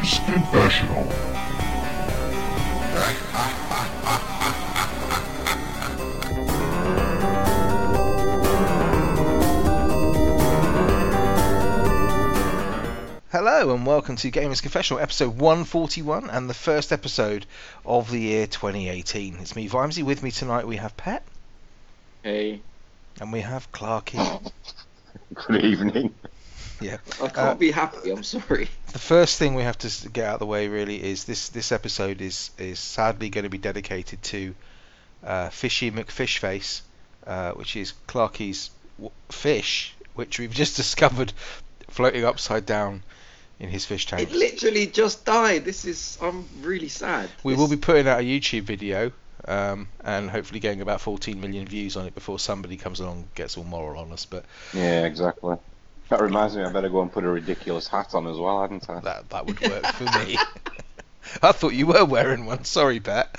Gamer's Confessional. Hello and welcome to Gamers Confessional, episode 141, and the first episode of the year 2018. It's me, Vimesy. With me tonight we have Pet, Hey, and we have Clarky. Good evening. Yeah. I can't Uh, be happy. I'm sorry. The first thing we have to get out of the way really is this. This episode is is sadly going to be dedicated to uh, Fishy McFishface, uh, which is Clarky's w- fish, which we've just discovered floating upside down in his fish tank. It literally just died. This is. I'm really sad. We This- will be putting out a YouTube video um, and hopefully getting about 14 million views on it before somebody comes along and gets all moral on us. But Yeah, exactly. That reminds me, I better go and put a ridiculous hat on as well, hadn't I? that that would work for me. I thought you were wearing one. Sorry, Pat.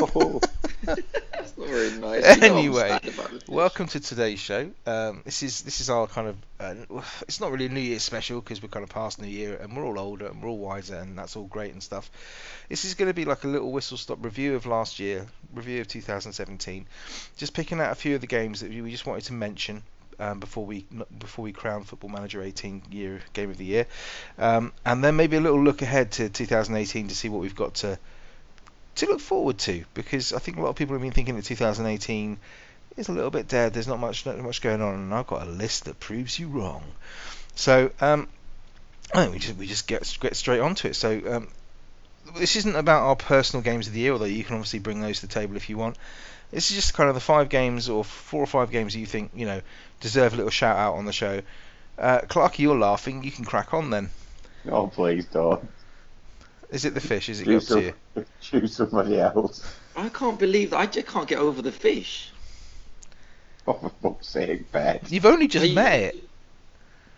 Oh. That's not very nice. You know I'm Anyway, sad about the fish. Welcome to today's show. Um, this is this is our kind of uh, it's not really a New Year special because we're kind of past New Year and we're all older and we're all wiser and that's all great and stuff. This is going to be like a little whistle stop review of last year, review of 2017. Just picking out a few of the games that we just wanted to mention um, before we before we crown Football Manager 18 year game of the year, um, and then maybe a little look ahead to 2018 to see what we've got to to look forward to because I think a lot of people have been thinking that 2018 is a little bit dead. There's not much not much going on, and I've got a list that proves you wrong. So um, I think we just we just get get straight onto it. So um, this isn't about our personal games of the year, although you can obviously bring those to the table if you want. This is just kind of the five games or four or five games that you think you know deserve a little shout out on the show. Uh, Clarky, you're laughing. You can crack on then. oh, please don't. Is it the fish? Is it up Choose, to you? some, choose somebody else. I can't believe that. I just can't get over the fish. Oh, for fuck's sake, Bet. You've only just you- met it.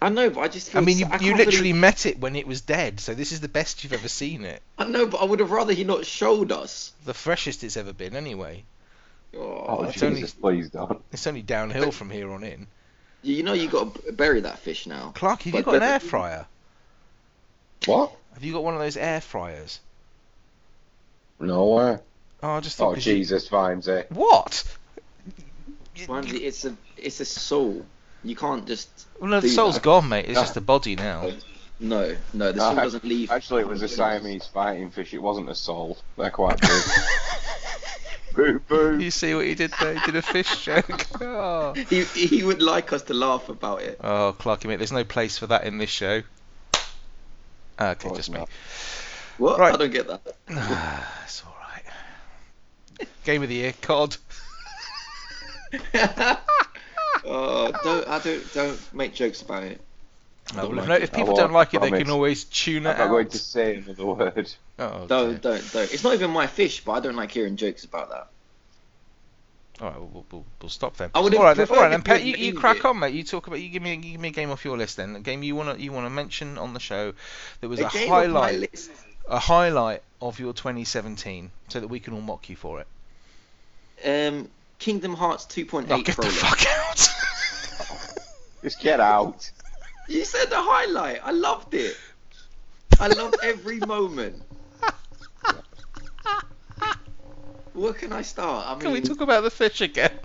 I know, but I just. Feel I mean, you, I you literally believe- met it when it was dead, so this is the best you've ever seen it. I know, but I would have rather he not showed us. The freshest it's ever been, anyway. Oh, Oh, it's Jesus, only- please don't. It's only downhill from here on in. you know you've got to bury that fish now. Clark, have you But- got an air fryer? What? Have you got one of those air fryers? No way. Oh, I just oh, thought. Oh, 'cause you- Jesus, Vimesy. What? You- Ramsey, it's a it's a soul. You can't just. Well, no, the do soul's that. gone, mate. It's just a body now. No, no, the No, soul I- doesn't leave. Actually, it was a Siamese fighting fish. It wasn't a soul. They're quite big. boo boo. you see what he did there? He did a fish joke. Oh, He he would like us to laugh about it. oh Clarky, mate. There's no place for that in this show. Ah, Okay, course just me. What? Right. I don't get that. It's all right. Game of the year, COD. oh, don't I don't don't make jokes about it. Oh, well, if, like no, if people don't like it, they can always tune it I'm not out. going to say another word. Oh, Don't don't don't. It's not even my fish, but I don't like hearing jokes about that. All right, we'll, we'll, we'll stop then. I would all right, then, all right, then, if Pet, you you, you crack it. on, mate. You talk about you give me you give me a game off your list then. A game you wanna you wanna mention on the show that was a, game of my highlight a highlight of your 2017, so that we can all mock you for it. Um, Kingdom Hearts 2.8 Oh, get the prologue. fuck out! Just get out. You said the highlight. I loved it. I loved every moment. Where can I start? I mean, can we talk about the fish again?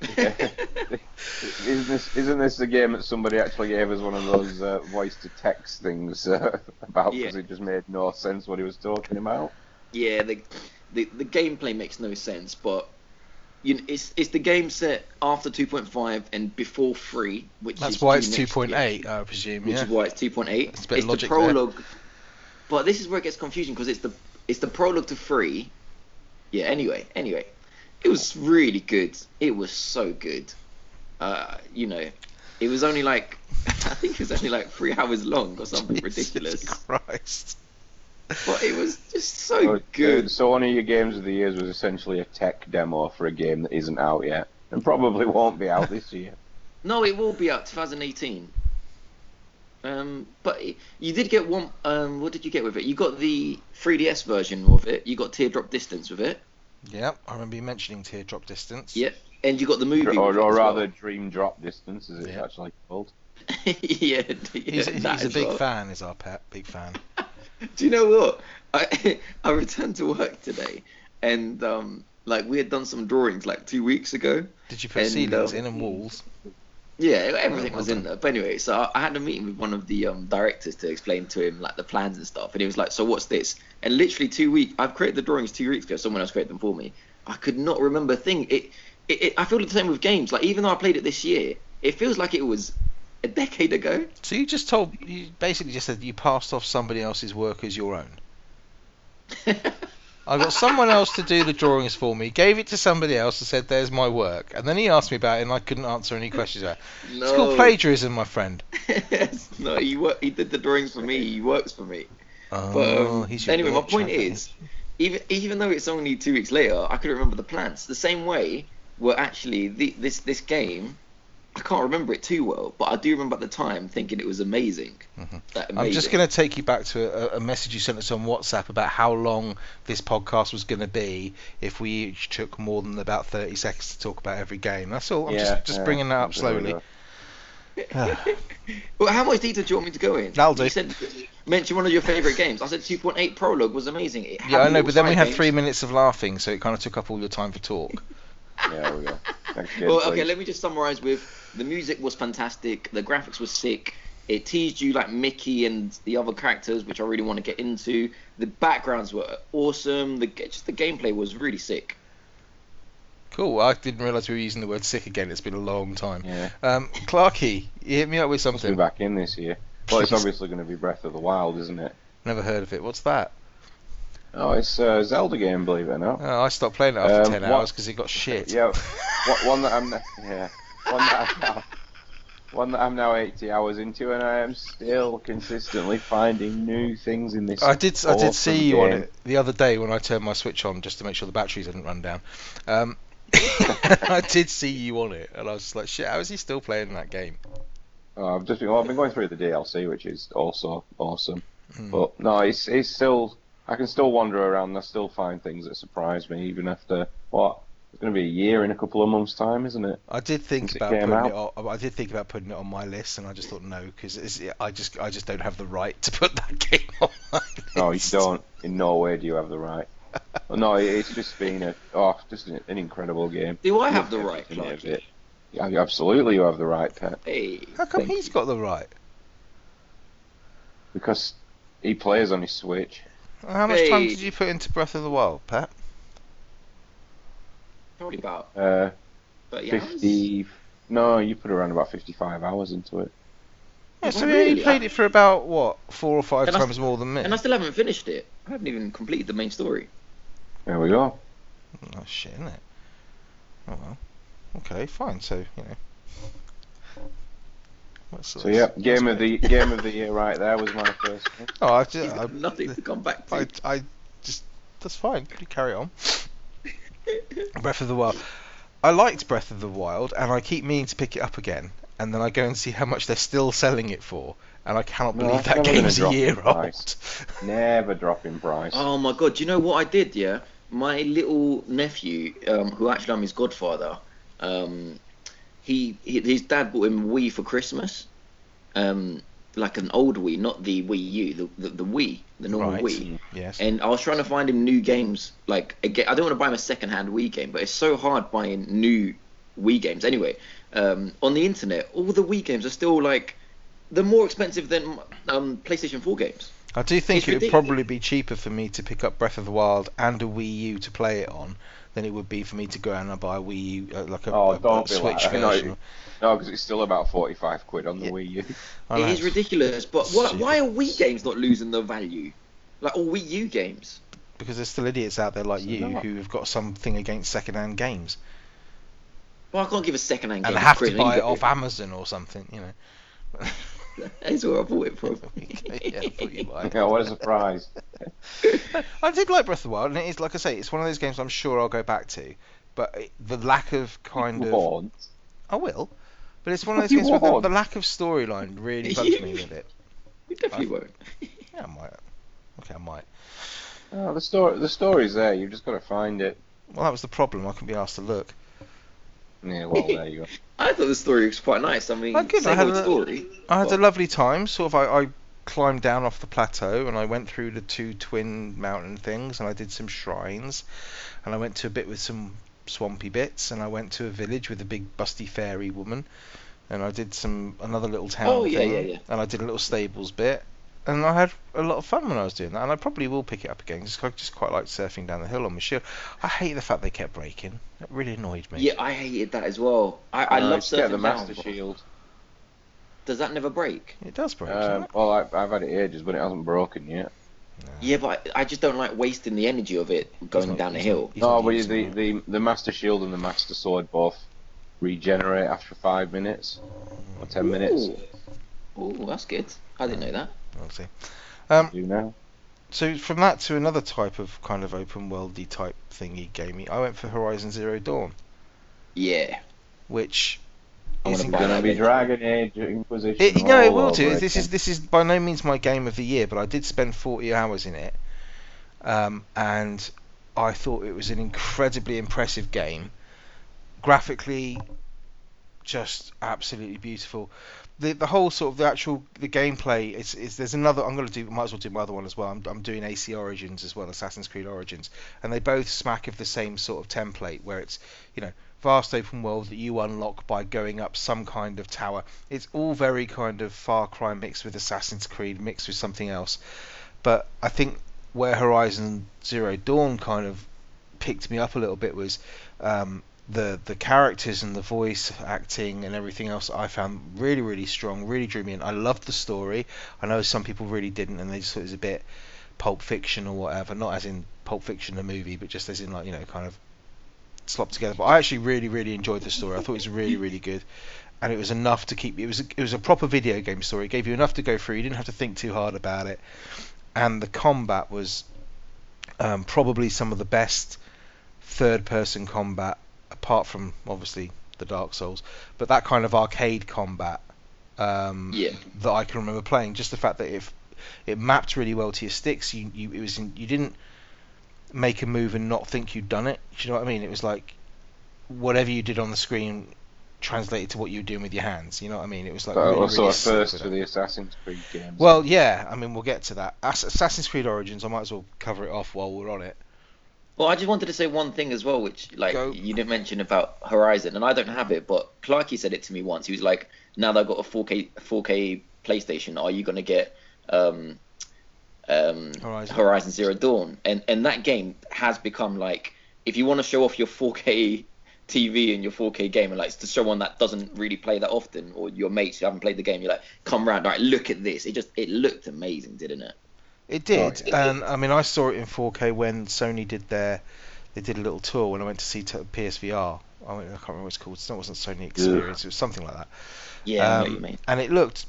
isn't this isn't this the game that somebody actually gave us one of those uh, voice to text things uh, about because Yeah. it just made no sense what he was talking about? yeah, the, the the gameplay makes no sense, but you know, it's it's the game set after 2.5 and before 3, which That's is why it's due next year, 2.8, I presume. which Yeah. is why it's 2.8. It's a bit it's logic the there. prologue, but this is where it gets confusing because it's the it's the prologue to 3. Yeah. Anyway, anyway, it was really good. It was so good. Uh, you know, it was only like I think it was only like three hours long or something Jesus ridiculous. Christ. But it was just so So, good. so one of your games of the years was essentially a tech demo for a game that isn't out yet and probably won't be out this year. No, it will be out 2018. Um, but it, you did get one. Um, what did you get with it? You got the 3DS version of it. You got Teardrop Distance with it. Yeah, I remember you mentioning Teardrop Distance. Yep. And you got the movie. or, or rather, well. Dream Drop Distance, as it's Yeah. actually called. yeah, yeah, He's, that he's a big well. fan, is our pet. Big fan. Do you know what? I I returned to work today, and um, like we had done some drawings like two weeks ago. Did you put And, ceilings um, in and walls? Yeah, everything was in there. But anyway, so I- I had a meeting with one of the um, directors to explain to him like the plans and stuff, and he was like, "So what's this?" And literally two weeks, I've created the drawings two weeks ago. Someone else created them for me. I could not remember a thing. It, it, it I feel the same with games. Like even though I played it this year, it feels like it was a decade ago. So you just told, you basically just said you passed off somebody else's work as your own. I got someone else to do the drawings for me, gave it to somebody else and said, "There's my work," and then he asked me about it, and I couldn't answer any questions about it. no. It's called plagiarism, my friend. no, he work, He did the drawings for me. He works for me. Oh, But um, your anyway, my point is, even even though it's only two weeks later, I couldn't remember the plants. The same way, were actually the, this this game, I can't remember it too well, but I do remember at the time thinking it was amazing. Mhm. Like, I'm just going to take you back to a, a message you sent us on WhatsApp about how long this podcast was going to be if we each took more than about 30 seconds to talk about every game. That's all. I'm Yeah, just, just yeah, bringing that up slowly. go. Well, how much detail do you want me to go in? That'll do. You said mention one of your favorite games. I said 2.8 prologue was amazing. It Yeah, I know, but then we side had games. three minutes of laughing, so it kind of took up all your time for talk. There we go. Next Well, okay, please. let me just summarize with the music was fantastic, the graphics was sick. It teased you like Mickey and the other characters, which I really want to get into. The backgrounds were awesome. The just the gameplay was really sick. Cool. I didn't realise we were using the word sick again. It's been a long time. Yeah, Um, Clarky, you hit me up with must be something. back in this year. Well, it's obviously going to be Breath of the Wild, isn't it? Never heard of it. What's that? Oh, it's a Zelda game, believe it or not. Oh, I stopped playing it after Um, 10 what- hours because it got shit. Yeah, what, one that I'm yeah, one that I'm now, one that I'm now 80 hours into, and I am still consistently finding new things in this. I did. I did see you on it the other day when I turned my switch on just to make sure the batteries didn't run down. Um, I did see you on it, and I was like, "Shit, how is he still playing that game?" Oh, I've just been, well, I've been going through the DLC, which is also awesome. Hmm. But no, it's it's still I can still wander around. and I still find things that surprise me, even after what it's going to be a year in a couple of months' time, isn't it? I did think Since it about came putting out. it. On, I did think about putting it on my list, and I just thought no, because I just I just don't have the right to put that game on my list. No, you don't. In no way do you have the right. No, it's just been a oh, just an, an incredible game. Do I have the right, every minute of it. Yeah, absolutely, you have the right, Pet, Hey. How come thank he's you. got the right? because he plays on his Switch. How much time did you put into Breath of the Wild, Pat? Probably about Uh, 30 hours. fifty. No, you put around about fifty-five hours into it. Yeah, Well, so really, he played I- it for about what four or five And I- times more than me. And I still haven't finished it. I haven't even completed the main story. There we go. Oh shit, isn't it? Oh well. Okay, fine. So you know. What's- So yeah, game of the game of the year right there was my first. pick. Oh, I've just, I, got nothing to come back to. I, I just that's fine. You carry on. Breath of the Wild. I liked Breath of the Wild, and I keep meaning to pick it up again. And then I go and see how much they're still selling it for, and I cannot No, believe it's that never gonna game's a year price. old. Never drop in price. Oh my god, do you know what I did, yeah? My little nephew, um, who actually I'm his godfather, um, he, he his dad bought him a Wii for Christmas. Um, like an old Wii, not the Wii U, the, the, the Wii, the normal Right. Wii. Yes. And I was trying to find him new games. Like, again, I don't want to buy him a second-hand Wii game, but it's so hard buying new Wii games. Anyway, um, on the internet, all the Wii games are still like they're more expensive than um, PlayStation 4 games. I do think It's it would probably be cheaper for me to pick up Breath of the Wild and a Wii U to play it on than it would be for me to go out and buy a Wii U, uh, like a, Oh, a- a don't be Switch like that. No, version. No, because it's still about forty-five quid on the Yeah. Wii U. It is ridiculous, but why, why are Wii games not losing their value? Like all Wii U games. Because there's still idiots out there like So you not. who have got something against second-hand games, Well, I can't give a second-hand game. and have to buy it off Amazon or something, you know. That's where I bought it from. yeah, I thought you might. Yeah, what a surprise! I did like Breath of the Wild, and it is like I say, it's one of those games I'm sure I'll go back to. But it, the lack of kind You of, won't. I will. But it's one of those You games where the, won't. the lack of storyline really bugs me with it. You definitely won't. Yeah, I might. Okay, I might. Oh, the story, the story's there. You've just got to find it. Well, that was the problem. I couldn't be asked to look. Yeah, well, there you go. I thought the story was quite nice. I mean, good. I same had a- story. I had a lovely time. Sort of, I, I climbed down off the plateau and I went through the two twin mountain things and I did some shrines and I went to a bit with some swampy bits and I went to a village with a big busty fairy woman and I did some another little town Oh, yeah, thing yeah, yeah. and I did a little stables bit and I had a lot of fun when I was doing that and I probably will pick it up again because I just quite like surfing down the hill on my shield. I hate the fact they kept breaking. It really annoyed me. Yeah, I hated that as well. I, I No, love just get the Master down, Shield. Does that never break? It does break. doesn't Um, well, I, I've had it ages, but it hasn't broken yet. Yeah, but I, I just don't like wasting the energy of it going not- down the hill. not- he's No, but using the, the the Master Shield and the Master Sword both regenerate after five minutes or ten minutes. Ooh. Ooh, that's good. I didn't know that. We'll see. Um, Do now. so from that to another type of kind of open worldy type thingy gamey, I went for Horizon Zero Dawn, Yeah. which I is wanna in- buy Gonna be. Dragon Age Inquisition. It, you know, it will over do. This is this is by no means my game of the year, but I did spend 40 hours in it, um, and I thought it was an incredibly impressive game. Graphically, just absolutely beautiful. The the whole sort of the actual the gameplay is, is there's another. I'm to do might as well do my other one as well. I'm I'm doing AC Origins as well, Assassin's Creed Origins, and they both smack of the same sort of template where it's you know vast open world that you unlock by going up some kind of tower. It's all very kind of Far Cry mixed with Assassin's Creed mixed with something else. But I think where Horizon Zero Dawn kind of picked me up a little bit was um, the the characters and the voice acting and everything else I found really really strong, really drew me in. I loved the story. I know some people really didn't, and they just thought it was a bit Pulp Fiction or whatever. Not as in Pulp Fiction the movie, but just as in like you know kind of slopped together. But I actually really really enjoyed the story. I thought it was really really good. And it was enough to keep it was it was a proper video game story. It gave you enough to go through. You didn't have to think too hard about it. And the combat was um, probably some of the best third person combat apart from obviously the Dark Souls, but that kind of arcade combat um, Yeah. that I can remember playing. Just the fact that if it mapped really well to your sticks, you you it was in, you didn't make a move and not think you'd done it. Do you know what I mean? It was like whatever you did on the screen translated to what you were doing with your hands. You know what I mean? It was like But really, also really a first for the Assassin's Creed games. Well, yeah. I mean, we'll get to that. Assassin's Creed Origins. I might as well cover it off while we're on it. Well, I just wanted to say one thing as well, which like Go. you didn't mention about Horizon, and I don't have it, but Clarky said it to me once. He was like, "Now that I've got a 4K 4K PlayStation, are you gonna get um, um, Horizon. Horizon Zero Dawn?" And and that game has become like, if you want to show off your 4K TV and your 4K game, and like to show one that doesn't really play that often, or your mates who haven't played the game, you're like, "Come round, right, look at this." It just it looked amazing, didn't it? It did, yeah. and I mean, I saw it in 4K when Sony did their, they did a little tour when I went to see t- PSVR. I, went, I can't remember what it's called. It wasn't Sony Experience. It was something like that. Yeah, I know what Um, you mean. And it looked,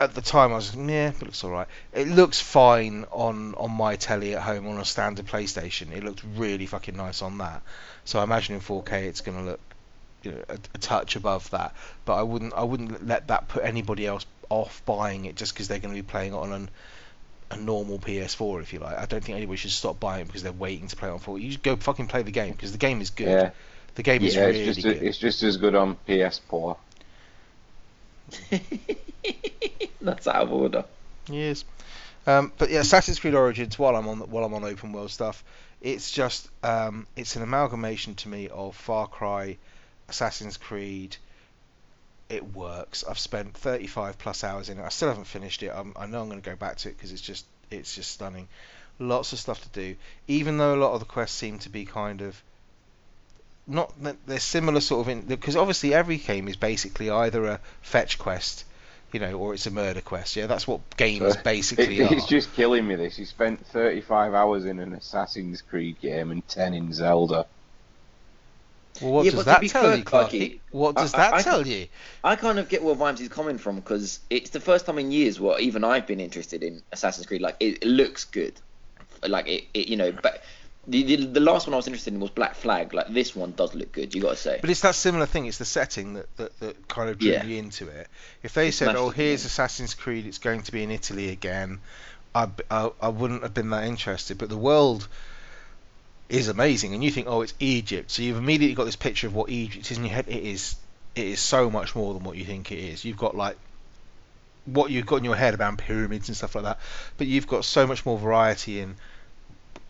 at the time, I was yeah, it looks all right. It looks fine on on my telly at home on a standard PlayStation. It looked really fucking nice on that. So I imagine in 4K it's going to look, you know, a, a touch above that. But I wouldn't I wouldn't let that put anybody else off buying it just because they're going to be playing it on an a normal PS4, if you like. I don't think anybody should stop buying it because they're waiting to play it on 4. You just go fucking play the game because the game is good. yeah, The game is really it's just good. it's just as good on PS4. That's out of order. Yes. Um, but yeah, Assassin's Creed Origins. While I'm on while I'm on open world stuff, it's just um, it's an amalgamation to me of Far Cry, Assassin's Creed. It works. I've spent 35 plus hours in it. I still haven't finished it. I'm, I know I'm going to go back to it because it's just it's just stunning. Lots of stuff to do. Even though a lot of the quests seem to be kind of not that they're similar sort of in because obviously every game is basically either a fetch quest, you know, or it's a murder quest. Yeah, that's what games So, basically It, are. it's just killing me. This he spent 35 hours in an Assassin's Creed game and 10 in Zelda. Well, what Yeah, does that tell you, Clarky? What does I- that I- I tell can- you? I kind of get where Vimes is coming from because it's the first time in years where even I've been interested in Assassin's Creed. Like it, it looks good, like it, it you know. But the, the the last one I was interested in was Black Flag. Like this one does look good. You got to say. But it's that similar thing. It's the setting that, that, that kind of drew Yeah. you into it. If they It's said, "Oh, here's yeah. Assassin's Creed. It's going to be in Italy again," I I wouldn't have been that interested. But the world is amazing, and you think, "Oh, it's Egypt," so you've immediately got this picture of what Egypt is in your head. It is. It is so much more than what you think it is. You've got like what you've got in your head about pyramids and stuff like that, but you've got so much more variety in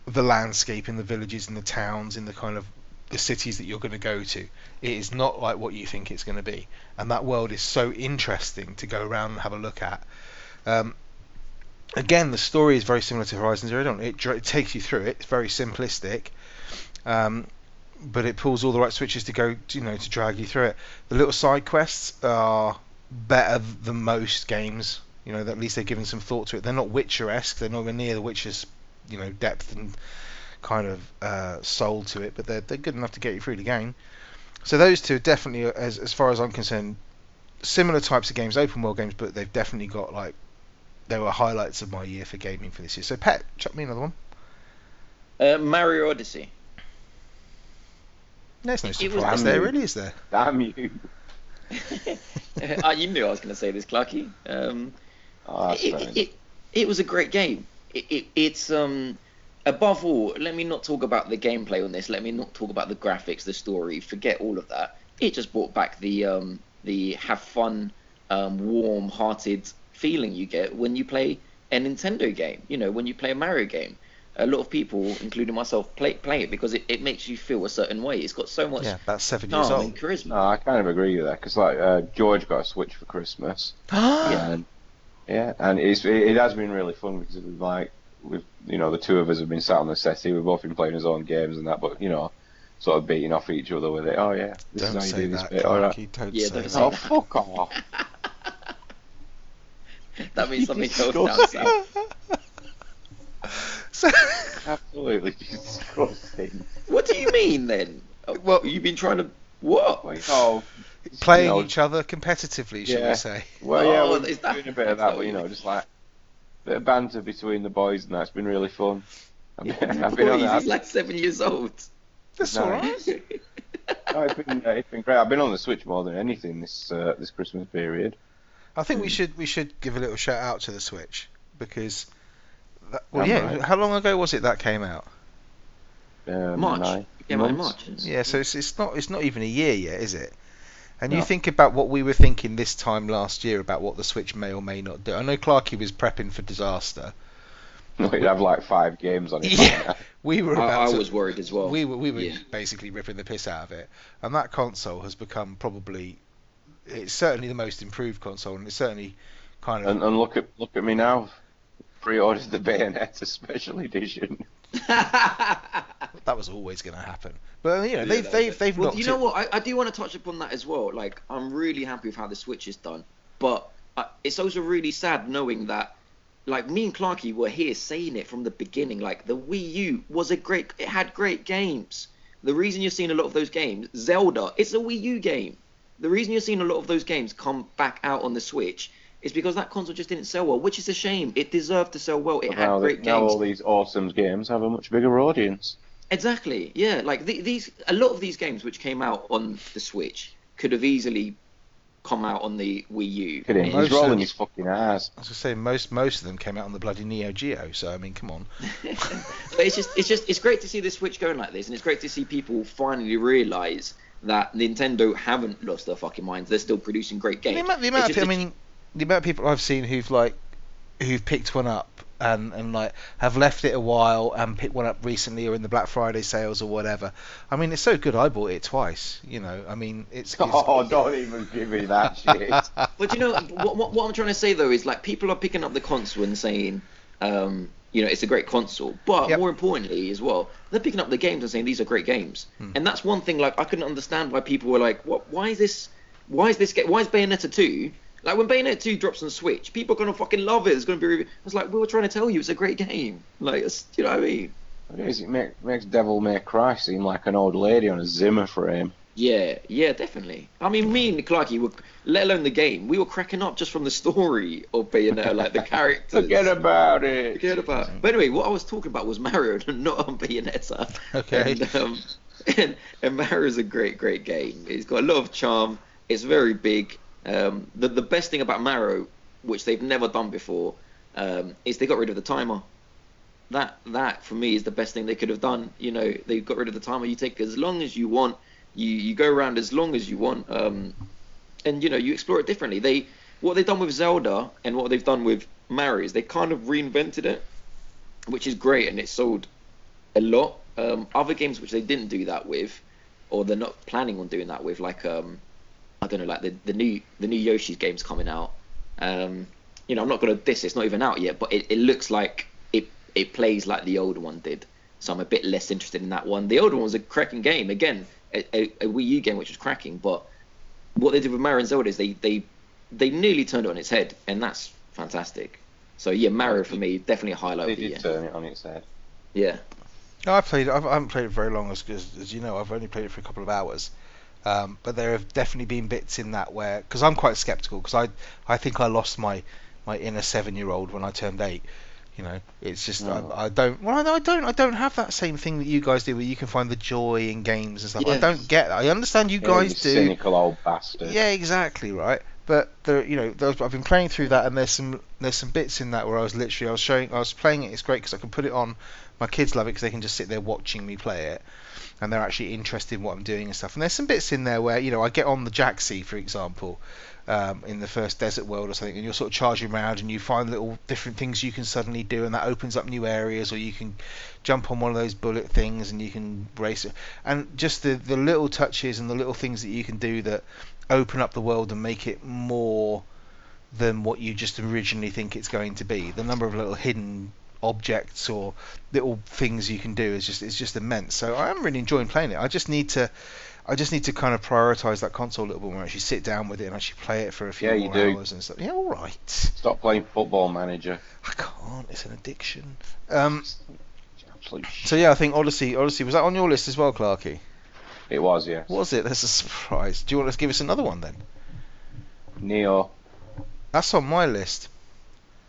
the landscape, in the villages, in the towns, in the kind of the cities that you're going to go to. It is not like what you think it's going to be, and that world is so interesting to go around and have a look at. Um, again, the story is very similar to Horizon Zero Dawn. It, it takes you through it. It's very simplistic, um, but it pulls all the right switches to go, you know, to drag you through it. The little side quests are better than most games. You know, at least they've given some thought to it. They're not Witcher-esque. They're nowhere near the Witcher's, you know, depth and kind of uh, soul to it, but they're they're good enough to get you through the game. So those two are definitely, as as far as I'm concerned, similar types of games, open world games, but they've definitely got like they were highlights of my year for gaming for this year. So Pet, chuck me another one. Uh, Mario Odyssey. There's no surprise there, really, is there? Damn you. Ah, you knew I was going to say this, Clarky. Um, Oh, it, it, it, it was a great game. It, it, it's um above all. Let me not talk about the gameplay on this. Let me not talk about the graphics, the story. Forget all of that. It just brought back the um the have fun, um, warm-hearted feeling you get when you play a Nintendo game. You know, when you play a Mario game. A lot of people, including myself, play play it because it, it makes you feel a certain way. It's got so much Yeah, about seven years old. and charisma. No, I kind of agree with that because like uh, George got a Switch for Christmas, and yeah, and it's it, it has been really fun because we've like we've you know the two of us have been sat on the settee, we've both been playing his own games and that, but you know, sort of beating off each other with it. Oh yeah, this Don't is how you say do this that, bit. Clarky. Don't Yeah, say don't that. Oh that. fuck off! That means something else Disgusting. down south. So, Absolutely disgusting. What do you mean then? Well- you've been trying to what? Well, you know, it's, playing you know, each other competitively, shall Yeah. we say? Well, yeah, Oh, we're is that- doing a bit of that, but you know, just like bit of banter between the boys, and that's been really fun. I've been, I've been on that. he's like seven years old. That's No. all right. No, it's been uh, it's been great. I've been on the Switch more than anything this uh, this Christmas period. I think we should we should give a little shout out to the Switch because, that, well, Damn yeah. right. How long ago was it that came out? Um, March. nine Yeah, in. March. Yeah, so it's, it's not it's not even a year yet, is it? And you think about what we were thinking this time last year about what the Switch may or may not do. I know Clarky was prepping for disaster. We'd have like five games on it. Yeah. We were I, about I to, was worried as well. we were we were Yeah. basically ripping the piss out of it, and that console has become probably it's certainly the most improved console, and it's certainly kind of And, and look at look at me now. Pre-ordered the Bayonetta special edition. that was always going to happen. But you know they've they've they've well, you know it- what? I, I do want to touch upon that as well. Like, I'm really happy with how the Switch is done, but uh, it's also really sad knowing that, like, me and Clarky were here saying it from the beginning. Like, the Wii U was a great, it had great games. The reason you're seeing a lot of those games, Zelda, it's a Wii U game. The reason you're seeing a lot of those games come back out on the Switch is because that console just didn't sell well, which is a shame. It deserved to sell well. It But had now, great now games. all these awesome games have a much bigger audience. Exactly. Yeah. Like the, these, a lot of these games which came out on the Switch could have easily come out on the Wii U. Look at Most he's rolling of- his fucking ass. I was gonna say most most of them came out on the bloody Neo Geo, so I mean, come on. but it's just, it's just, it's great to see the Switch going like this, and it's great to see people finally realise that Nintendo haven't lost their fucking minds. They're still producing great games. The amount, the amount of, I mean, the amount of people I've seen who've like who've picked one up and and like have left it a while and picked one up recently or in the Black Friday sales or whatever. I mean, it's so good. I bought it twice. You know, I mean, it's. it's Oh, don't even give me that shit. But you know what, what, what I'm trying to say though is like people are picking up the console and saying, um, you know, it's a great console. But Yep. more importantly as well, they're picking up the games and saying these are great games. Hmm. And that's one thing like I couldn't understand why people were like, what? Why is this? Why is this? Ga- why is Bayonetta 2? Like when Bayonetta 2 drops on Switch, people are gonna fucking love it. It's gonna be. Re- it's like we were trying to tell you, it's a great game. Like, it's, you know what I mean? It is, it make, makes Devil May Cry seem like an old lady on a Zimmer frame. Yeah, yeah, definitely. I mean, me and Clarky were, let alone the game, we were cracking up just from the story of Bayonetta, like the characters. Forget about it. Forget about. It. But anyway, what I was talking about was Mario, not on Bayonetta. Okay. And, um, and, and Mario's a great, great game. It's got a lot of charm. It's very big. Um, the the best thing about Mario, which they've never done before, um, is they got rid of the timer. That that for me is the best thing they could have done. You know, they got rid of the timer. You take as long as you want. You you go around as long as you want. Um, and you know you explore it differently. They what they've done with Zelda and what they've done with Mario is they kind of reinvented it, which is great, and it sold a lot. Um, other games which they didn't do that with, or they're not planning on doing that with, like um, I don't know, like the, the new the new Yoshi's games coming out. Um, you know, I'm not gonna diss. It's not even out yet, but it, it looks like it it plays like the older one did. So I'm a bit less interested in that one. The older one was a cracking game. Again, a, a, a Wii U game which was cracking, but what they did with Mario and Zelda is they they they nearly turned it on its head, and that's fantastic. So yeah, Mario for me definitely a highlight They of the did year. turn it on its head. Yeah, No, I played. I've, I haven't played it very long, as, as, as you know. I've only played it for a couple of hours. Um, but there have definitely been bits in that where, because I'm quite skeptical, because I I think I lost my my inner seven year old when I turned eight. You know, it's just Oh. I, mm. I don't. Well, I don't. I don't have that same thing that you guys do, where you can find the joy in games and stuff. I don't get that. I understand you guys you do. Cynical old bastard. Yeah, exactly right. But there, you know, those, I've been playing through that, and there's some there's some bits in that where I was literally I was showing I was playing it. It's great because I can put it on. My kids love it because they can just sit there watching me play it, and they're actually interested in what I'm doing and stuff. And there's some bits in there where you know I get on the Jaxi, for example, um, in the first desert world or something, and you're sort of charging around and you find little different things you can suddenly do, and that opens up new areas, or you can jump on one of those bullet things and you can race it, and just the the little touches and the little things that you can do that open up the world and make it more than what you just originally think it's going to be. The number of little hidden objects or little things you can do is just is just immense. So I am really enjoying playing it. I just need to I just need to kind of prioritize that console a little bit more. Actually, sit down with it and actually play it for a few Yeah, more do. hours and stuff. Yeah, all right. Stop playing Football Manager. I can't. It's an addiction. Um. So yeah, I think Odyssey. Odyssey was that on your list as well, Clarky? It was, yeah. Was it? That's a surprise. Do you want to give us another one then? Nioh. That's on my list.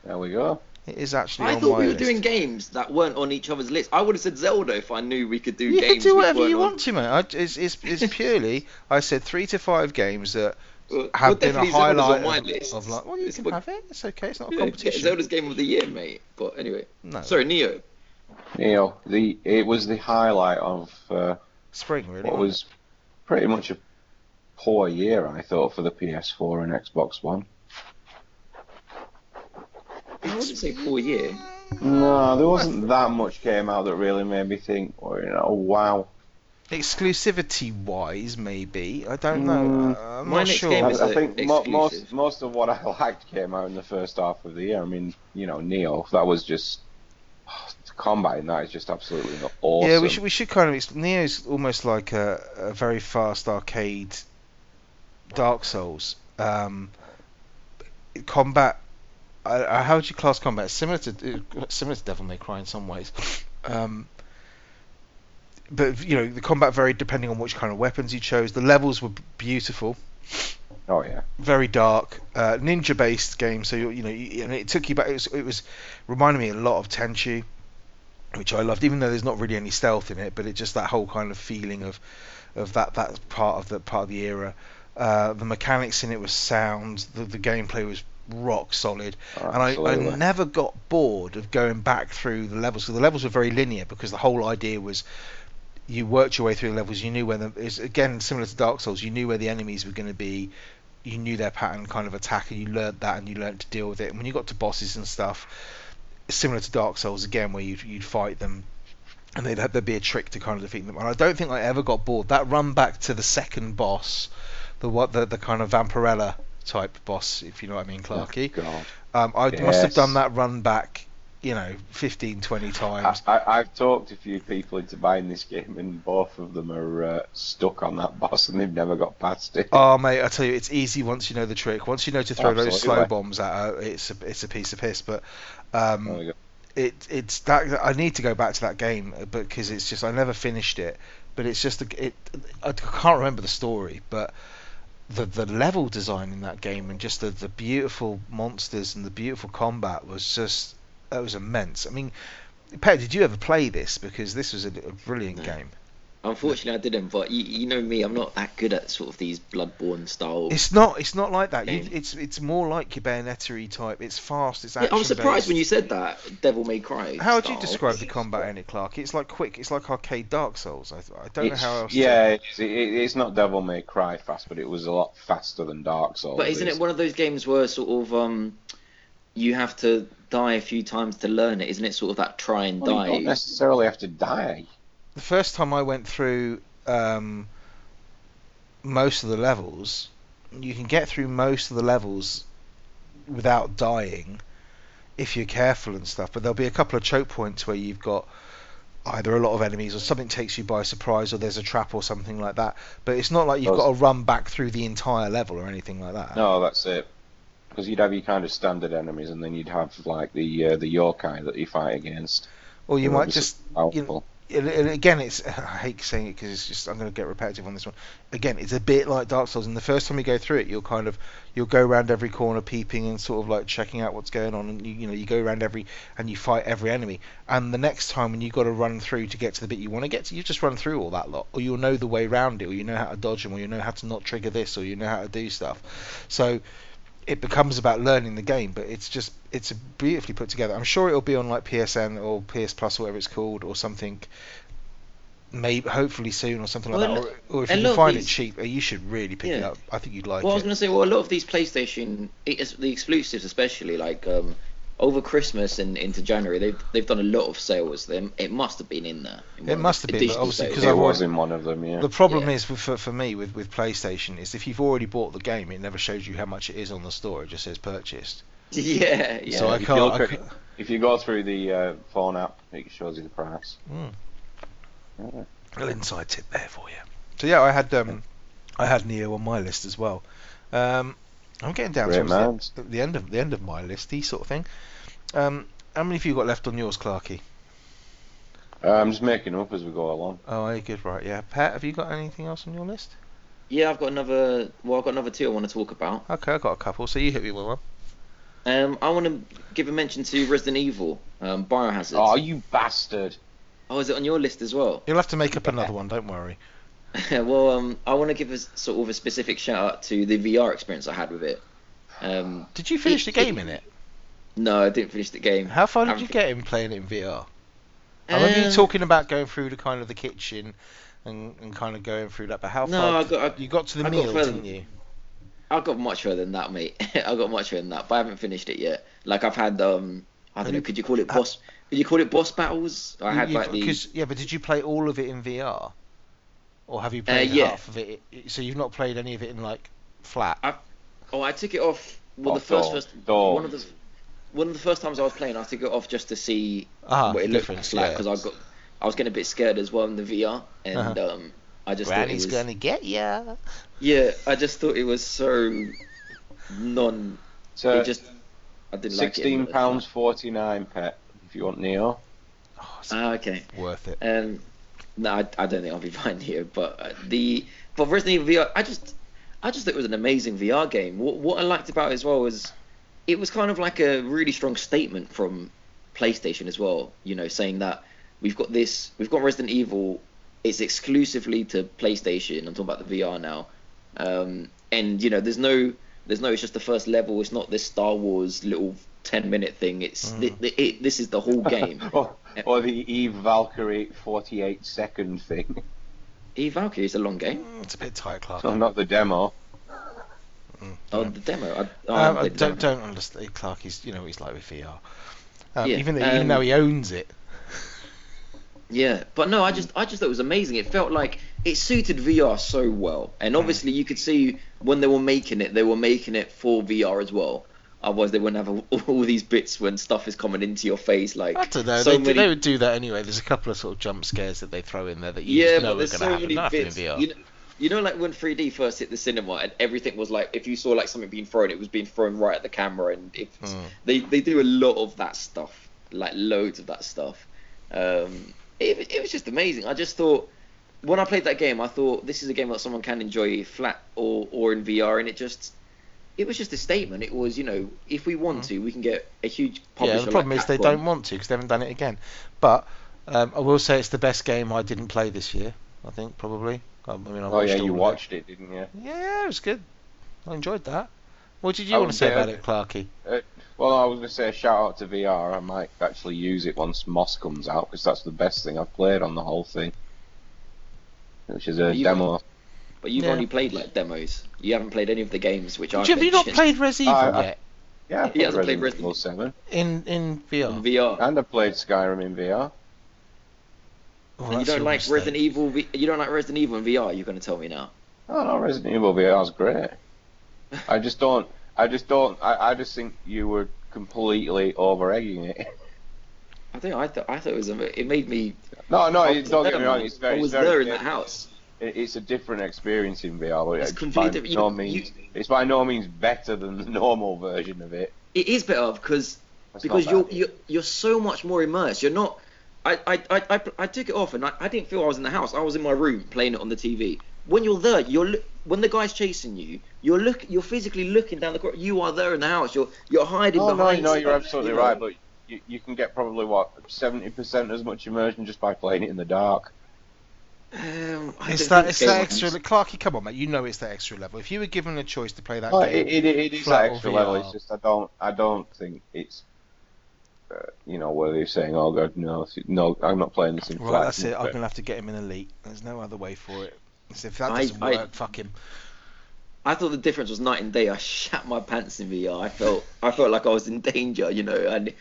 There we go. It is actually I on thought my we were list. doing games that weren't on each other's list. I would have said Zelda if I knew we could do you games. can do whatever you on- want to, mate. I, it's, it's, it's purely. I said three to five games that Well, have been a definitely Zelda's highlight on my of, list. of like. Well, you It's can what- have it. It's okay. It's not a Yeah, competition. Zelda's game of the year, mate. But anyway, no. sorry, Nioh. Nioh. The it was the highlight of uh, Spring really. what wasn't was pretty much a poor year, I thought, for the PS4 and Xbox One. I wouldn't say poor year. No, there wasn't that much came out that really made me think, oh, you know, wow. Exclusivity wise, maybe. I don't know. Mm. Uh, I'm My not next sure. game I, is I a think mo- most most of what I liked came out in the first half of the year. I mean, you know, Nioh, that was just the combat in that is just absolutely awesome. Yeah, we should we should kind of. ex- Nioh's almost like a, a very fast arcade Dark Souls. Um, combat. Uh, uh, how would you class combat? Similar to uh, similar to Devil May Cry in some ways. Um, but you know the combat varied depending on which kind of weapons you chose. The levels were beautiful, Oh yeah, very dark, uh, ninja based game. So you, you know, you, and it took you back. It was, it was reminded me a lot of Tenchu, which I loved. Even though there's not really any stealth in it, but it just that whole kind of feeling of of that that part of the part of the era. Uh, the mechanics in it was sound. The, the gameplay was rock solid, and I, I never got bored of going back through the levels. So the levels were very linear because the whole idea was you worked your way through the levels. You knew where the is again similar to Dark Souls. You knew where the enemies were going to be. You knew their pattern kind of attack, and you learned that, and you learned to deal with it. And when you got to bosses and stuff, similar to Dark Souls again, where you'd, you'd fight them, and they'd have, there'd be a trick to kind of defeat them. And I don't think I ever got bored. That run back to the second boss, the what the, the kind of Vampirella type boss, if you know what I mean, Clarky. God. Um, I must have done that run back, you know, 15, 20 times. I, I've talked a few people into buying this game, and both of them are uh, stuck on that boss, and they've never got past it. Oh mate, I tell you, it's easy once you know the trick. Once you know to throw those slow bombs at her, it's a it's a piece of piss. But um, There we it it's that I need to go back to that game uh, because it's just I never finished it. But it's just a, it I can't remember the story, but the the level design in that game and just the the beautiful monsters and the beautiful combat was just that was immense. I mean, Pet, did you ever play this? Because this was a, a brilliant No. game. Unfortunately, I didn't. But you, you know me, I'm not that good at sort of these Bloodborne style. It's not. It's not like that. You, it's it's more like your Bayonetta type. It's fast. It's Yeah, action. I was surprised when you said that. Devil May Cry. How would you describe the combat in it, Clark? It's like quick. It's like arcade Dark Souls. I, I don't know how else. Yeah, it's, it, it's not Devil May Cry fast, but it was a lot faster than Dark Souls. But isn't it one of those games where sort of um, you have to die a few times to learn it? Isn't it sort of that try and Well, you don't necessarily have to die. The first time I went through um, most of the levels, you can get through most of the levels without dying if you're careful and stuff. But there'll be a couple of choke points where you've got either a lot of enemies or something takes you by surprise or there's a trap or something like that. But it's not like you've got to run back through the entire level or anything like that. No, that's it. Because you'd have your kind of standard enemies, and then you'd have like the uh, the yokai that you fight against. Or you might just and and again, it's I hate saying it because it's just I'm going to get repetitive on this one. Again, it's a bit like Dark Souls, and the first time you go through it, you'll kind of you'll go around every corner, peeping and sort of like checking out what's going on, and you, you know you go around every and you fight every enemy. And the next time when you've got to run through to get to the bit you want to get to, you just run through all that lot, or you'll know the way around it, or you know how to dodge them, or you know how to not trigger this, or you know how to do stuff. So it becomes about learning the game, but it's just it's beautifully put together. I'm sure it'll be on like PSN or PS Plus or whatever it's called or something. Maybe hopefully soon or something like Well, that. Or, or if you can find it cheap, you should really pick it up. I think you'd like it. Well, I was going to say, well, a lot of these PlayStation, the exclusives especially, like um, over Christmas and into January, they've they've done a lot of sales. Them, it must have been in there. in It must have been, but digital obviously, sales. 'cause It I've was in one of them, yeah. The problem Yeah. is with, for, for me with, with PlayStation is if you've already bought the game, it never shows you how much it is on the store. It just says purchased. yeah, yeah. So I if can't. you I can't If you go through the uh, phone app, it shows you the price. Mm. Yeah. little inside tip there for you. So yeah, I had um, I had Nioh on my list as well. Um, I'm getting down Great towards the, the end of the end of my listy sort of thing. Um, how many have you got left on yours, Clarky? Uh, I'm just making up as we go along. Oh, are you good? Right, yeah. Pat, have you got anything else on your list? yeah, I've got another. Well, I've got another two I want to talk about. Okay, I've got a couple. So you hit me with one. Um, I want to give a mention to Resident Evil, um, Biohazard. Oh, you bastard! oh, is it on your list as well? You'll have to make up another one. Don't worry. well, um, I want to give a sort of a specific shout out to the VR experience I had with it. Um, Did you finish the It- game in it? no, I didn't finish the game. How far did you get in playing it in VR? I remember you Um, talking about going through the kind of the kitchen and, and kind of going through that. But how No, far? I got- I- you got to the I meal, further- didn't you? I got much further than that, mate. I got much further than that, but I haven't finished it yet. Like I've had, um, I don't know, could you call it boss? Could you call it boss battles? I had You- like the. Yeah, but did you play all of it in VR, or have you played Uh, yeah. half of it? So you've not played any of it in like flat. Oh, I took it off. Well, the Oh, first door- first door. one of the one of the first times I was playing, I took it off just to see Ah, what it looked difference, like yeah. because I got I was getting a bit scared as well in the VR, and Uh-huh. um, I just Granny's thought it was, gonna get ya. yeah, I just thought it was so non. So it just I didn't like it. sixteen pounds forty nine pet if you want Nioh. Oh, it's Ah, okay. worth it. Um, no, I, I don't think I'll be fine here. But uh, the but Resident Evil VR, I just I just thought it was an amazing VR game. What what I liked about it as well was it was kind of like a really strong statement from PlayStation as well. You know, saying that we've got this, we've got Resident Evil. It's exclusively to PlayStation. I'm talking about the VR now. Um, and you know, there's no there's no. It's just the first level. It's not this Star Wars little ten minute thing. It's Mm. it, it, this is the whole game. or, or the Eve Valkyrie forty eight second thing. Eve Valkyrie is a long game. Mm, It's a bit tight, Clark. So not the demo. Mm, Oh, yeah. the demo. I, I Um, I don't demo. don't understand Clark. He's you know what he's like with VR. Um, Yeah, even though, even um, though he owns it. Yeah, but no, I just I just thought it was amazing. It felt like it suited VR so well, and obviously you could see when they were making it, they were making it for VR as well. Otherwise, they wouldn't have all, all these bits when stuff is coming into your face. Like I don't know. so they, many, they would do that anyway. There's a couple of sort of jump scares that they throw in there that you yeah, just know but are going so happen. many Nothing in bits. VR. You know, you know, like when 3D first hit the cinema and everything was like, if you saw like something being thrown, it was being thrown right at the camera, and if Mm. they they do a lot of that stuff, like loads of that stuff. Um, it, it was just amazing. I just thought when I played that game, I thought this is a game that someone can enjoy flat or or in VR, and it just it was just a statement. It was you know if we want to, we can get a huge publisher. Yeah, the problem like is they Capcom. don't want to because they haven't done it again. But um, I will say it's the best game I didn't play this year. I think probably. I, I mean, I Oh yeah, watched you watched it, didn't you? Yeah, yeah, it was good. I enjoyed that. What did you I want to say say- about it, Clarky? Well, I was going to say a shout out to VR. I might actually use it once Moss comes out because that's the best thing I've played on the whole thing. Which is a You- demo. But you've Yeah. only played like demos. You haven't played any of the games which I've Have you not played Res Evil I- I- yet Yeah, I He hasn't played Resident Evil 7. in in VR? in VR. And I played Skyrim in VR. Oh, And you don't like mistake. Resident Evil. V- you don't like Resident Evil in VR. You're going to tell me now. Oh no, Resident Evil VR is great. I just don't. I just don't. I, I just think you were completely over egging it. I think I thought I thought it was. It made me. No, no, I don't get me wrong. It's very. I was it's very there in that different. house. It- It's a different experience in VR, It's it's, completely by different. no means. you- It's by no means better than the normal version of it. It is better because because you're, you're you're so much more immersed. You're not. I, I, I, I, I took it off and I, I didn't feel I was in the house. I was in my room playing it on the TV. When you're there, you're when the guy's chasing you, you're look you're physically looking down the corridor. You are there in the house. You're you're hiding behind. Oh no, behind. no, you're absolutely you know. right. But you, you can get probably what seventy percent as much immersion just by playing it in the dark. Um, It's that it's that extra. Clarky, come on, mate. You know it's that extra level. If you were given a choice to play that Oh, game, it, it, it is that or extra level. It's just I don't I don't think it's uh, you know whether you're saying oh god no no I'm not playing this in right, flat. that's it. I'm gonna have to get him in elite. There's no other way for it. As if that doesn't I- work, fuck him. I thought the difference was night and day. I shat my pants in VR. I felt I felt like I was in danger, you know, and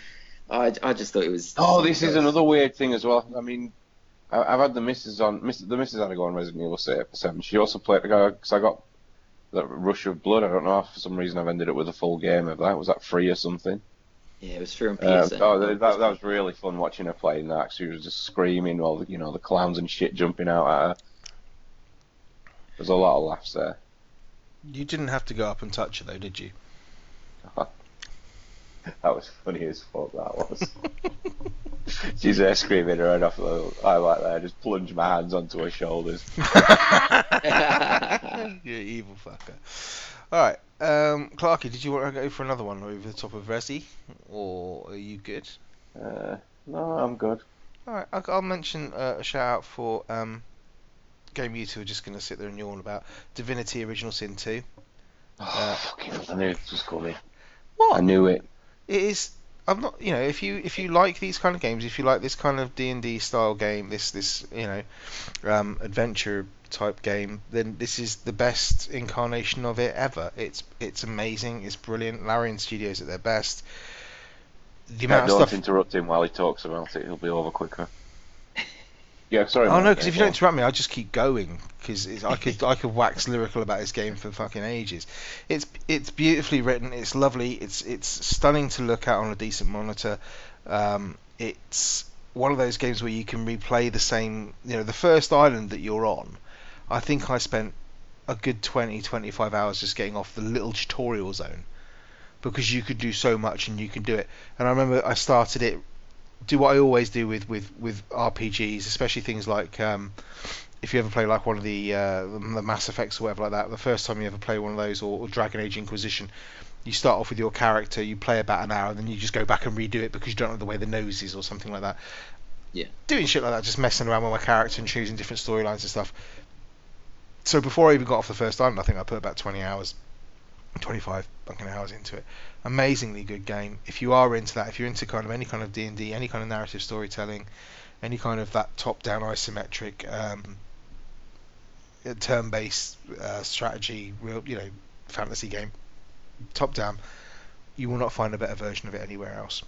I, I just thought it was. Oh, this is another weird thing as well. I mean, I, I've had the missus on. Miss, the missus had to go on Resident Evil Seven. She also played because I got that Rush of Blood. I don't know if for some reason I've ended up with a full game of that. Was that free or something? Yeah, it was Fear and Uh, oh, that, that was really fun watching her playing that. 'cause She was just screaming, while you know the clowns and shit jumping out at her. There's a lot of laughs there. You didn't have to go up and touch her though, did you? That was funny as fuck. That was. She's there screaming her head off. I like that. I just plunge my hands onto her shoulders. you evil fucker. All right, um, Clarky, did you want to go for another one over the top of Resi, or are you good? Uh, no, I'm good. All right, I'll, I'll mention uh, a shout out for um, game you two are just going to sit there and yawn about Divinity Original Sin 2. Oh, fucking, I knew it was coming. What? I knew it. It is I'm not you know if you if you like these kind of games if you like this kind of D&D style game this this you know um, adventure type game then this is the best incarnation of it ever it's it's amazing it's brilliant Larian Studios at their best the amount don't of stuff interrupt him while he talks about it. He'll be over quicker. Yeah, sorry. Oh no, because if you don't interrupt me, I just keep going because I could I could wax lyrical about this game for fucking ages. It's it's beautifully written. It's lovely. It's it's stunning to look at on a decent monitor. Um, it's one of those games where you can replay the same. You know, the first island that you're on. I think I spent a good 20, 25 hours just getting off the little tutorial zone because you could do so much and you can do it. And I remember I started it do what I always do with with with RPGs, especially things like um, if you ever play like one of the uh, the Mass Effects or whatever like that. The first time you ever play one of those, or, or Dragon Age Inquisition, you start off with your character, you play about an hour, and then you just go back and redo it because you don't know the way the nose is or something like that. Yeah. Doing shit like that, just messing around with my character and choosing different storylines and stuff. So before I even got off the first island, I think I put about 20 hours, 25 fucking hours into it amazingly good game. If you are into that, if you're into kind of any kind of D and D, any kind of narrative storytelling, any kind of that top-down isometric, um, turn-based uh, strategy, real you know, fantasy game, top-down, you will not find a better version of it anywhere else.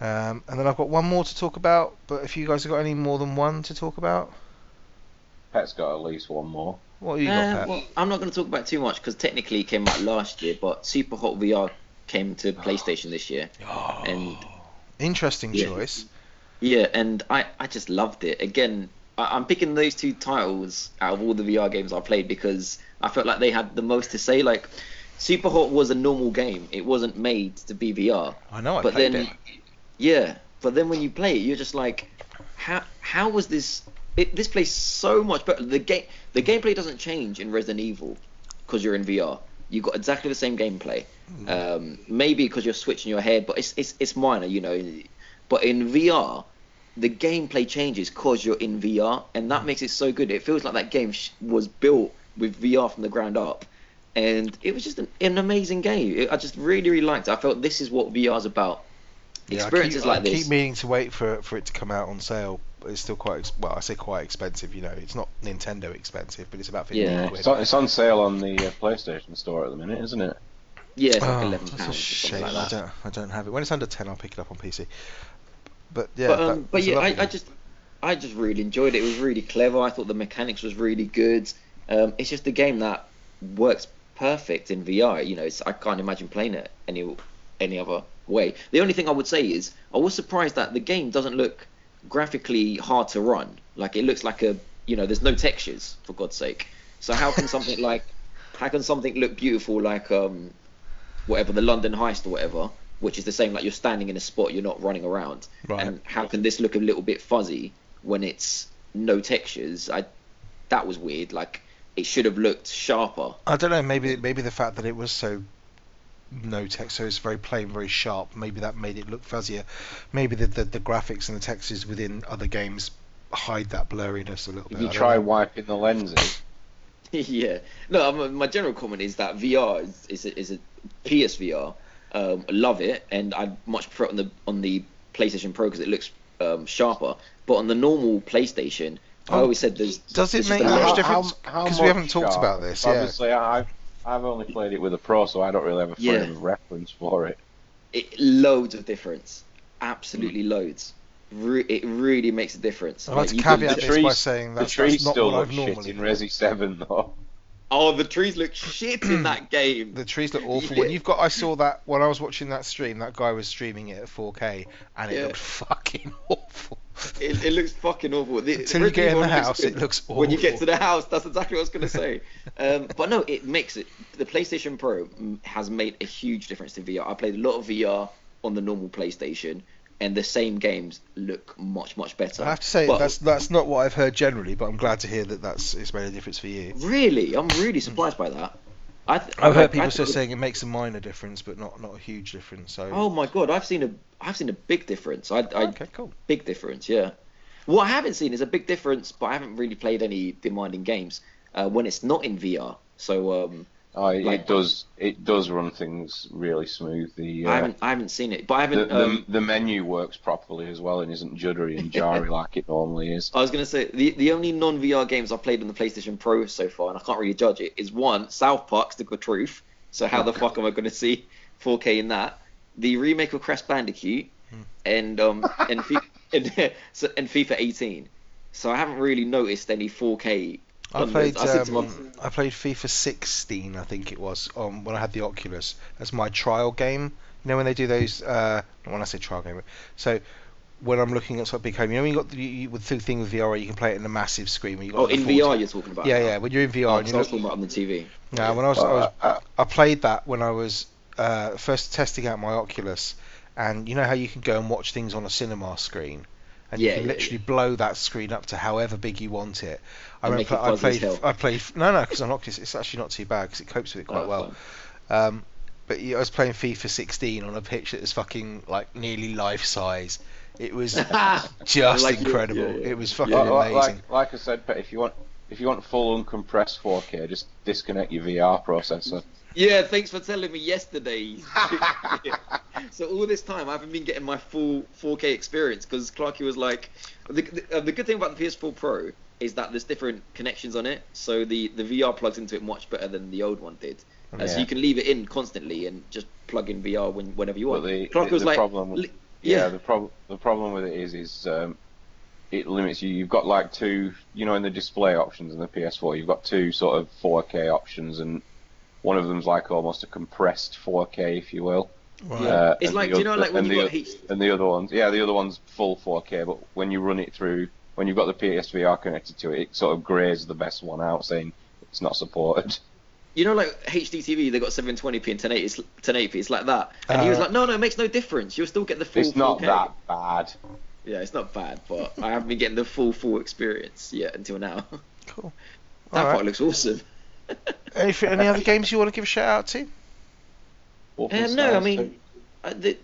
Um, and then I've got one more to talk about, but if you guys have got any more than one to talk about, Pet's got at least one more. What you got, Uh, well, I'm not going to talk about it too much because technically it came out last year, but Super Hot VR came to PlayStation this year. Oh, and- interesting Yeah. choice. Yeah, and I, I just loved it. Again, I, I'm picking those two titles out of all the VR games I played because I felt like they had the most to say. Like, Super Hot was a normal game; it wasn't made to be VR. I know I but played then, it. yeah, but then when you play it, you're just like, how how was this? It, this plays so much better. The game the gameplay doesn't change in Resident Evil because you're in VR. You got exactly the same gameplay. Mm. Um, maybe because you're switching your head, but it's it's it's minor, you know. But in VR, the gameplay changes cause you're in VR, and that makes it so good. It feels like that game sh- was built with VR from the ground up, and it was just an, an amazing game. It, I just really, really liked it. I felt this is what VR is about. Yeah, Experiences I keep, like I this. keep meaning to wait for for it to come out on sale. But it's still quite ex- well. I say quite expensive. You know, it's not Nintendo expensive, but it's about fifteen Yeah. quid. It's on, it's on sale on the uh, PlayStation Store at the minute, isn't it? Yeah, it's like Oh, eleven that's a pounds shame. something like I don't. I don't have it. When it's under ten, I'll pick it up on PC. But yeah, but that- um, but yeah, I, I just I just really enjoyed it. It was really clever. I thought the mechanics was really good. Um, it's just a game that works perfect in VR. You know, it's, I can't imagine playing it any any other way. The only thing I would say is I was surprised that the game doesn't look graphically hard to run. Like it looks like a you know, there's no textures for God's sake. So how can something like how can something look beautiful like um whatever the London heist or whatever, which is the same like you're standing in a spot, you're not running around. Right. And how can this look a little bit fuzzy when it's no textures? I that was weird. Like it should have looked sharper. I don't know. Maybe maybe the fact that it was so no text, so it's very plain, very sharp. Maybe that made it look fuzzier. Maybe the the, the graphics and the textures within other games hide that blurriness a little Did bit. you I try wiping the lenses? yeah. No, um, my general comment is that VR is is a, is a PSVR. Um, I love it, and I much prefer it on the on the PlayStation Pro because it looks um, sharper. But on the normal PlayStation, I Oh, always said there's. does it make a much difference? Because we haven't talked sharp? about this, yeah. I've I've only played it with a pro, so I don't really have a frame Yeah. of reference for it. It, loads of difference, absolutely mm. loads. Re- it really makes a difference. I'd like Like, to caveat the this by trees- saying The that's, trees that's not still what I've shit in done. Resi Seven though. Oh, the trees look shit in that game. The trees look awful. Yeah. When you've got, I saw that when I was watching that stream. That guy was streaming it at 4K, and it Yeah. looked fucking awful. It, it looks fucking awful. The, Until you get in the house, good. it looks awful. When you get to the house, that's exactly what I was going to say. um, but no, it makes it. The PlayStation Pro has made a huge difference to VR. I played a lot of VR on the normal PlayStation, and the same games look much much better. I have to say But that's that's not what I've heard generally, but I'm glad to hear that that's it's made a difference for you. really, I'm really surprised by that. I th- I- heard I people thought still it- saying it makes a minor difference, but not not a huge difference. So Oh my god, I've seen a I've seen a big difference. I, I okay, cool. big difference, yeah. What I haven't seen is a big difference, but I haven't really played any demanding games uh, when it's not in VR. So um, Oh, it, Like- it does. It does run things really smooth. The I uh, haven't I haven't seen it, but I the, haven't. the, um, the menu works properly as well and isn't juddery and jarry like it normally is. I was gonna say the the only non VR games I've played on the PlayStation Pro so far, and I can't really judge it, is one South Park: Stick of Truth. So how the fuck am I gonna see 4K in that? The remake of Crash Bandicoot, and um and Fi- and, and FIFA 18. So I haven't really noticed any 4K. I played. I said to my- um, I played FIFA 16, I think it was, um, when I had the Oculus as my trial game. You know when they do those, uh, when I say trial game, so when I'm looking at sort of big home, you know when you got the, you, with the thing with VR, you can play it in a massive screen. Where you got Oh, in full- VR you're talking about? Yeah, now. yeah. When you're in VR, Oh, and 'cause you I was look, talking about on the TV. yeah, when I was, I was Uh, uh, I played that when I was uh, first testing out my Oculus, and you know how you can go and watch things on a cinema screen, and Yeah, you can yeah, literally blow that screen up to however big you want it. I And remember I played. I played, no, no, because on Oculus it's actually not too bad because it copes with it quite Oh, well. Um, but yeah, I was playing FIFA 16 on a pitch that was fucking like nearly life size. It was just Like incredible. yeah, yeah. It was fucking Yeah. Like- like, amazing. like, like I said, Pet, if you want if you want full uncompressed 4K, just disconnect your VR processor. Yeah, thanks for telling me yesterday. so all this time I haven't been getting my full 4K experience because Clarky was like, the, the, uh, the good thing about the PS4 Pro is that there's different connections on it, so the the VR plugs into it much better than the old one did. Uh, So you can leave it in constantly and just plug in VR when, whenever you want. the, Clarky the, was like, problem, li- yeah, yeah. the problem the problem with it is is um, it limits you. You've got like two, you know, in the display options in the PS4, you've got two sort of 4K options, and one of them's like almost a compressed 4K, if you will. Right. Yeah. Uh, It's like, do you know, like when you the got oth- H- and the other ones, yeah, the other one's full 4K, but when you run it through, when you've got the PSVR connected to it, it sort of grays the best one out, saying it's not supported. You know, like HDTV, they got 720p and 1080, it's- 1080p. It's like that. And he was Uh, like, no, no, it makes no difference. You'll still get the full It's not 4K. that bad. Yeah, it's not bad, but I haven't been getting the full full experience yet until now. Cool. That All right. part looks awesome. Any, any other games you want to give a shout out to? Um, no, I mean, I, the,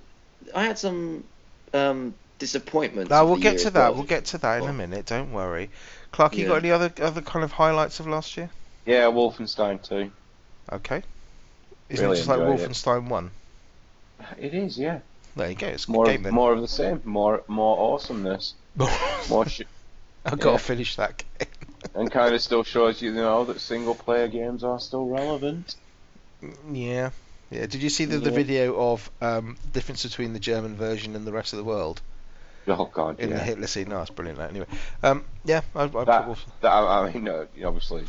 I had some um, disappointments. No, we'll get to that. well. We'll get to that in a minute. Don't worry. Clark, you Yeah. got any other other kind of highlights of last year? Yeah, Wolfenstein 2. Okay. Isn't Really it just like enjoyed it. Wolfenstein One? It is, yeah. There you go. It's More game of, then. more of the same. More more awesomeness. More sh- I've got yeah. to finish that game. And kind of still shows you, you know, that single player games are still relevant. yeah. Yeah. Did you see the, the Yeah. video of um, difference between the German version and the rest of the world Oh god, in the yeah. Hitler scene? No, it's brilliant. Anyway, um, yeah, I, I That- That, I mean, no, obviously,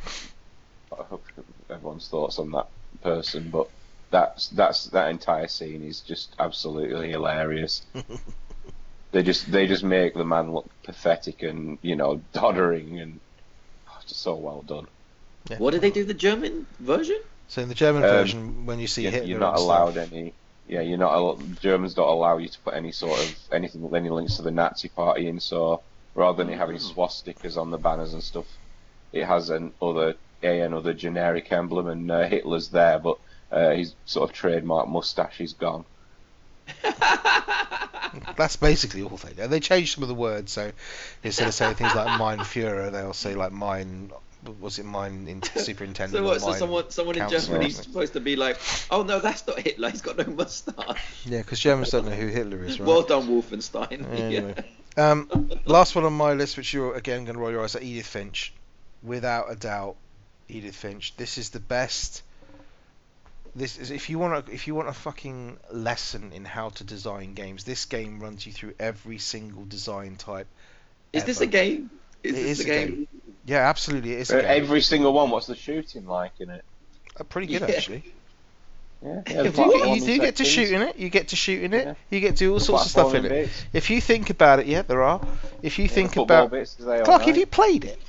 I hope everyone's thoughts on that person, but that's that's that entire scene is just absolutely hilarious. they just they just make the man look pathetic and you know doddering and just so well done. yeah. What did they do the German version? So in the German Um, version, when you see You're, Hitler, you're not allowed stuff, any. Yeah, you're not. al- Germans don't allow you to put any sort of anything, with any links to the Nazi Party in. So rather than it having Oh. swastikas on the banners and stuff, it has an other a another generic emblem, and uh, Hitler's there, but uh, his sort of trademark mustache is gone. That's basically all they do. They changed some of the words, so instead of saying things like "Mein Führer," they'll say like "Mein." Was it "Mein in- Superintendent"? So what? So someone, someone in Councillor" Germany is supposed to be like, "Oh no, that's not Hitler. He's got no mustache." Yeah, because Germans don't know who Hitler is, right? Well done, Wolfenstein. Anyway. Yeah. Um, last one on my list, which you're again going to roll your eyes at, Edith Finch. Without a doubt, Edith Finch. This is the best. This is if you want a if you want a fucking lesson in how to design games. This game runs you through every single design type. Is this a game? Is It this is a a game? Yeah, absolutely, it is a game. every single one. What's the shooting like in it? Uh, pretty good Yeah. actually. Yeah, You yeah the do- You, do get to sections, shoot in it. You get to shoot in it. Yeah. You get to do all the sorts of stuff in it. bits, If you think about it, yeah, there are. If you yeah, think about bits, they are Clark, have you played it?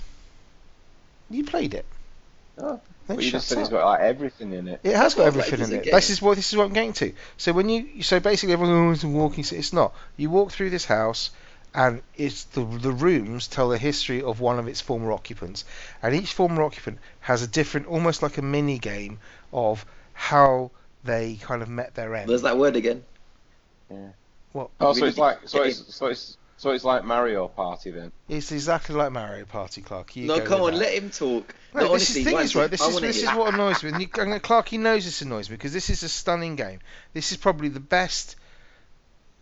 You played it. No, Then but you just said it's up. got like everything in it. It has got everything in it. This is what this is what I'm getting to. So when you so basically everyone goes and walking. It's not. You walk through this house, and it's the the rooms tell the history of one of its former occupants, and each former occupant has a different, almost like a mini game of how they kind of met their end. There's that word again. Yeah. What? Oh, so it's like so it's so it's so it's like Mario Party then. It's exactly like Mario Party, Clark. You no, go come on, that. let him talk. No, No, this honestly, is the thing is right. This I is this is what annoys me. And, you, Clark, he knows this annoys me because this is a stunning game. This is probably the best.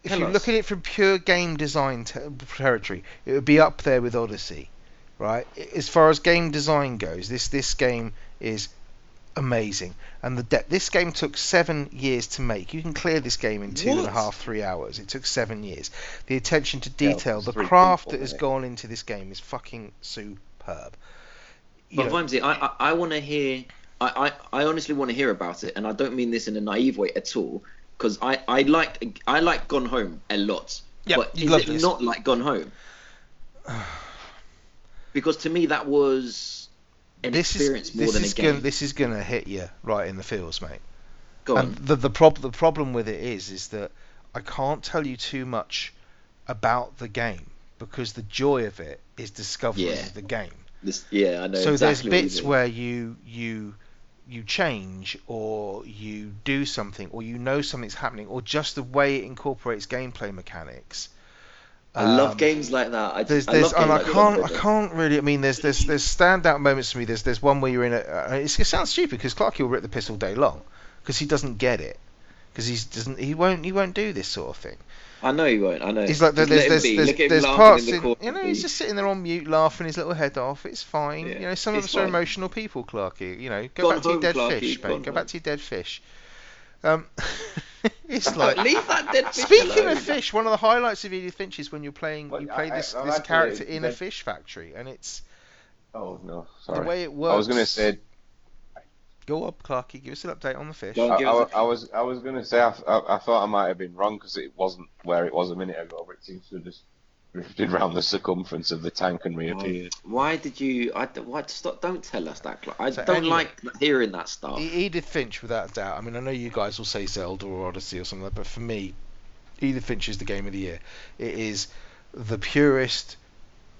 If Tell you us. look at it from pure game design te- territory, it would be up there with Odyssey, right? As far as game design goes, this this game is amazing. And the de- this game took seven years to make. You can clear this game in two and a half, three hours. It took seven years. The attention to detail, it's the craft that has gone into this game is fucking superb. You But know, Vimesy, I, I, I want to hear. I, I, I honestly want to hear about it, and I don't mean this in a naive way at all, because I, I liked I like Gone Home a lot. Yeah, but you is loved it this. not like Gone Home? because to me that was an this experience is more this than a is game. gonna this is gonna hit you right in the feels, mate. Go And on. the the prob- the problem with it is is that I can't tell you too much about the game because the joy of it is discovering Yeah. the game. This, yeah, I know. so exactly there's you bits where you you you change or you do something or you know something's happening or just the way it incorporates gameplay mechanics. I love Um, games like that. I, there's, I there's, love and I can't, I can't really. I mean, there's, there's, there's standout moments for me. There's, there's one where you're in a. Uh, it's, it sounds stupid because Clarky will rip the piss all day long because he doesn't get it because he doesn't, he won't, he won't do this sort of thing. I know he won't. I know. He's like, there's, there's, there's, Look at him there's parts, in in, you know, he's just sitting there on mute, laughing his little head off. It's fine. Yeah, you know, some of us are emotional people, Clarky. You know, go Gone back to your dead fish, mate. Go back to your dead fish. Um, it's like. leave that dead fish Speaking alone. of fish, one of the highlights of Edith Finch is when you're playing, Well, you play I- this, I've this character in a fish factory, and it's Oh no, sorry. the sorry. way it works. I was gonna say Go up, Clarky. Give us an update on the fish. Go on. I, I, us a- I was I was gonna say I, I, I thought I might have been wrong because it wasn't where it was a minute ago, but it seems to have just drifted round the circumference of the tank and reappeared. Why did you? I d- why stop? Don't tell us that. I So don't anyway- like hearing that stuff. Edith Finch, without a doubt. I mean, I know you guys will say Zelda or Odyssey or something, like that, but for me, Edith Finch is the game of the year. It is the purest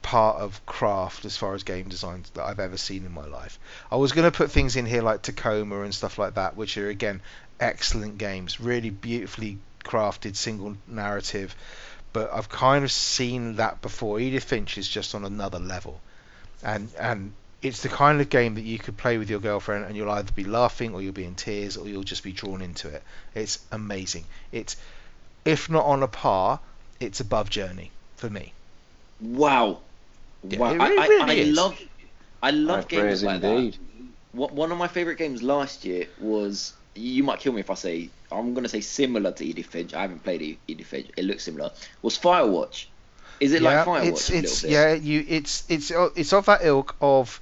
part of craft as far as game design that I've ever seen in my life. I was going to put things in here like Tacoma and stuff like that, which are again excellent games, really beautifully crafted single narrative. But I've kind of seen that before. Edith Finch is just on another level, and and it's the kind of game that you could play with your girlfriend, and you'll either be laughing, or you'll be in tears, or you'll just be drawn into it. It's amazing. It's if not on a par, it's above Journey for me. Wow. Yeah, wow. it I, really- I, I is. love I love High games like indeed. that. What one of my favorite games last year was you might kill me if I say I'm gonna say similar to Edith Finch. I haven't played E- Edith Finch. It looks similar. Was Firewatch? Is it like Firewatch? it's a little it's bit? yeah you it's it's it's of that ilk of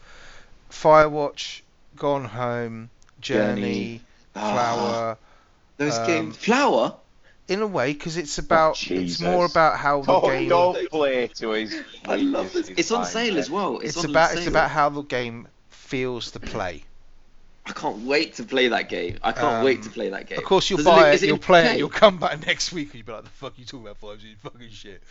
Firewatch, Gone Home, Journey, Journey. Ah, Flower. Those um, games. Flower. In a way, because it's about it's more about how the Don't, game. don't play to his. I love this. weaknesses, It's on sale mate. as well. It's, It's on about sale. it's about how the game feels to play. I can't wait to play that game. I can't Um, wait to play that game. Of course, you'll Does buy look- it, is you'll play 2K? it, you'll come back next week, and you'll be like, "The fuck you talking about 5G? Fucking shit."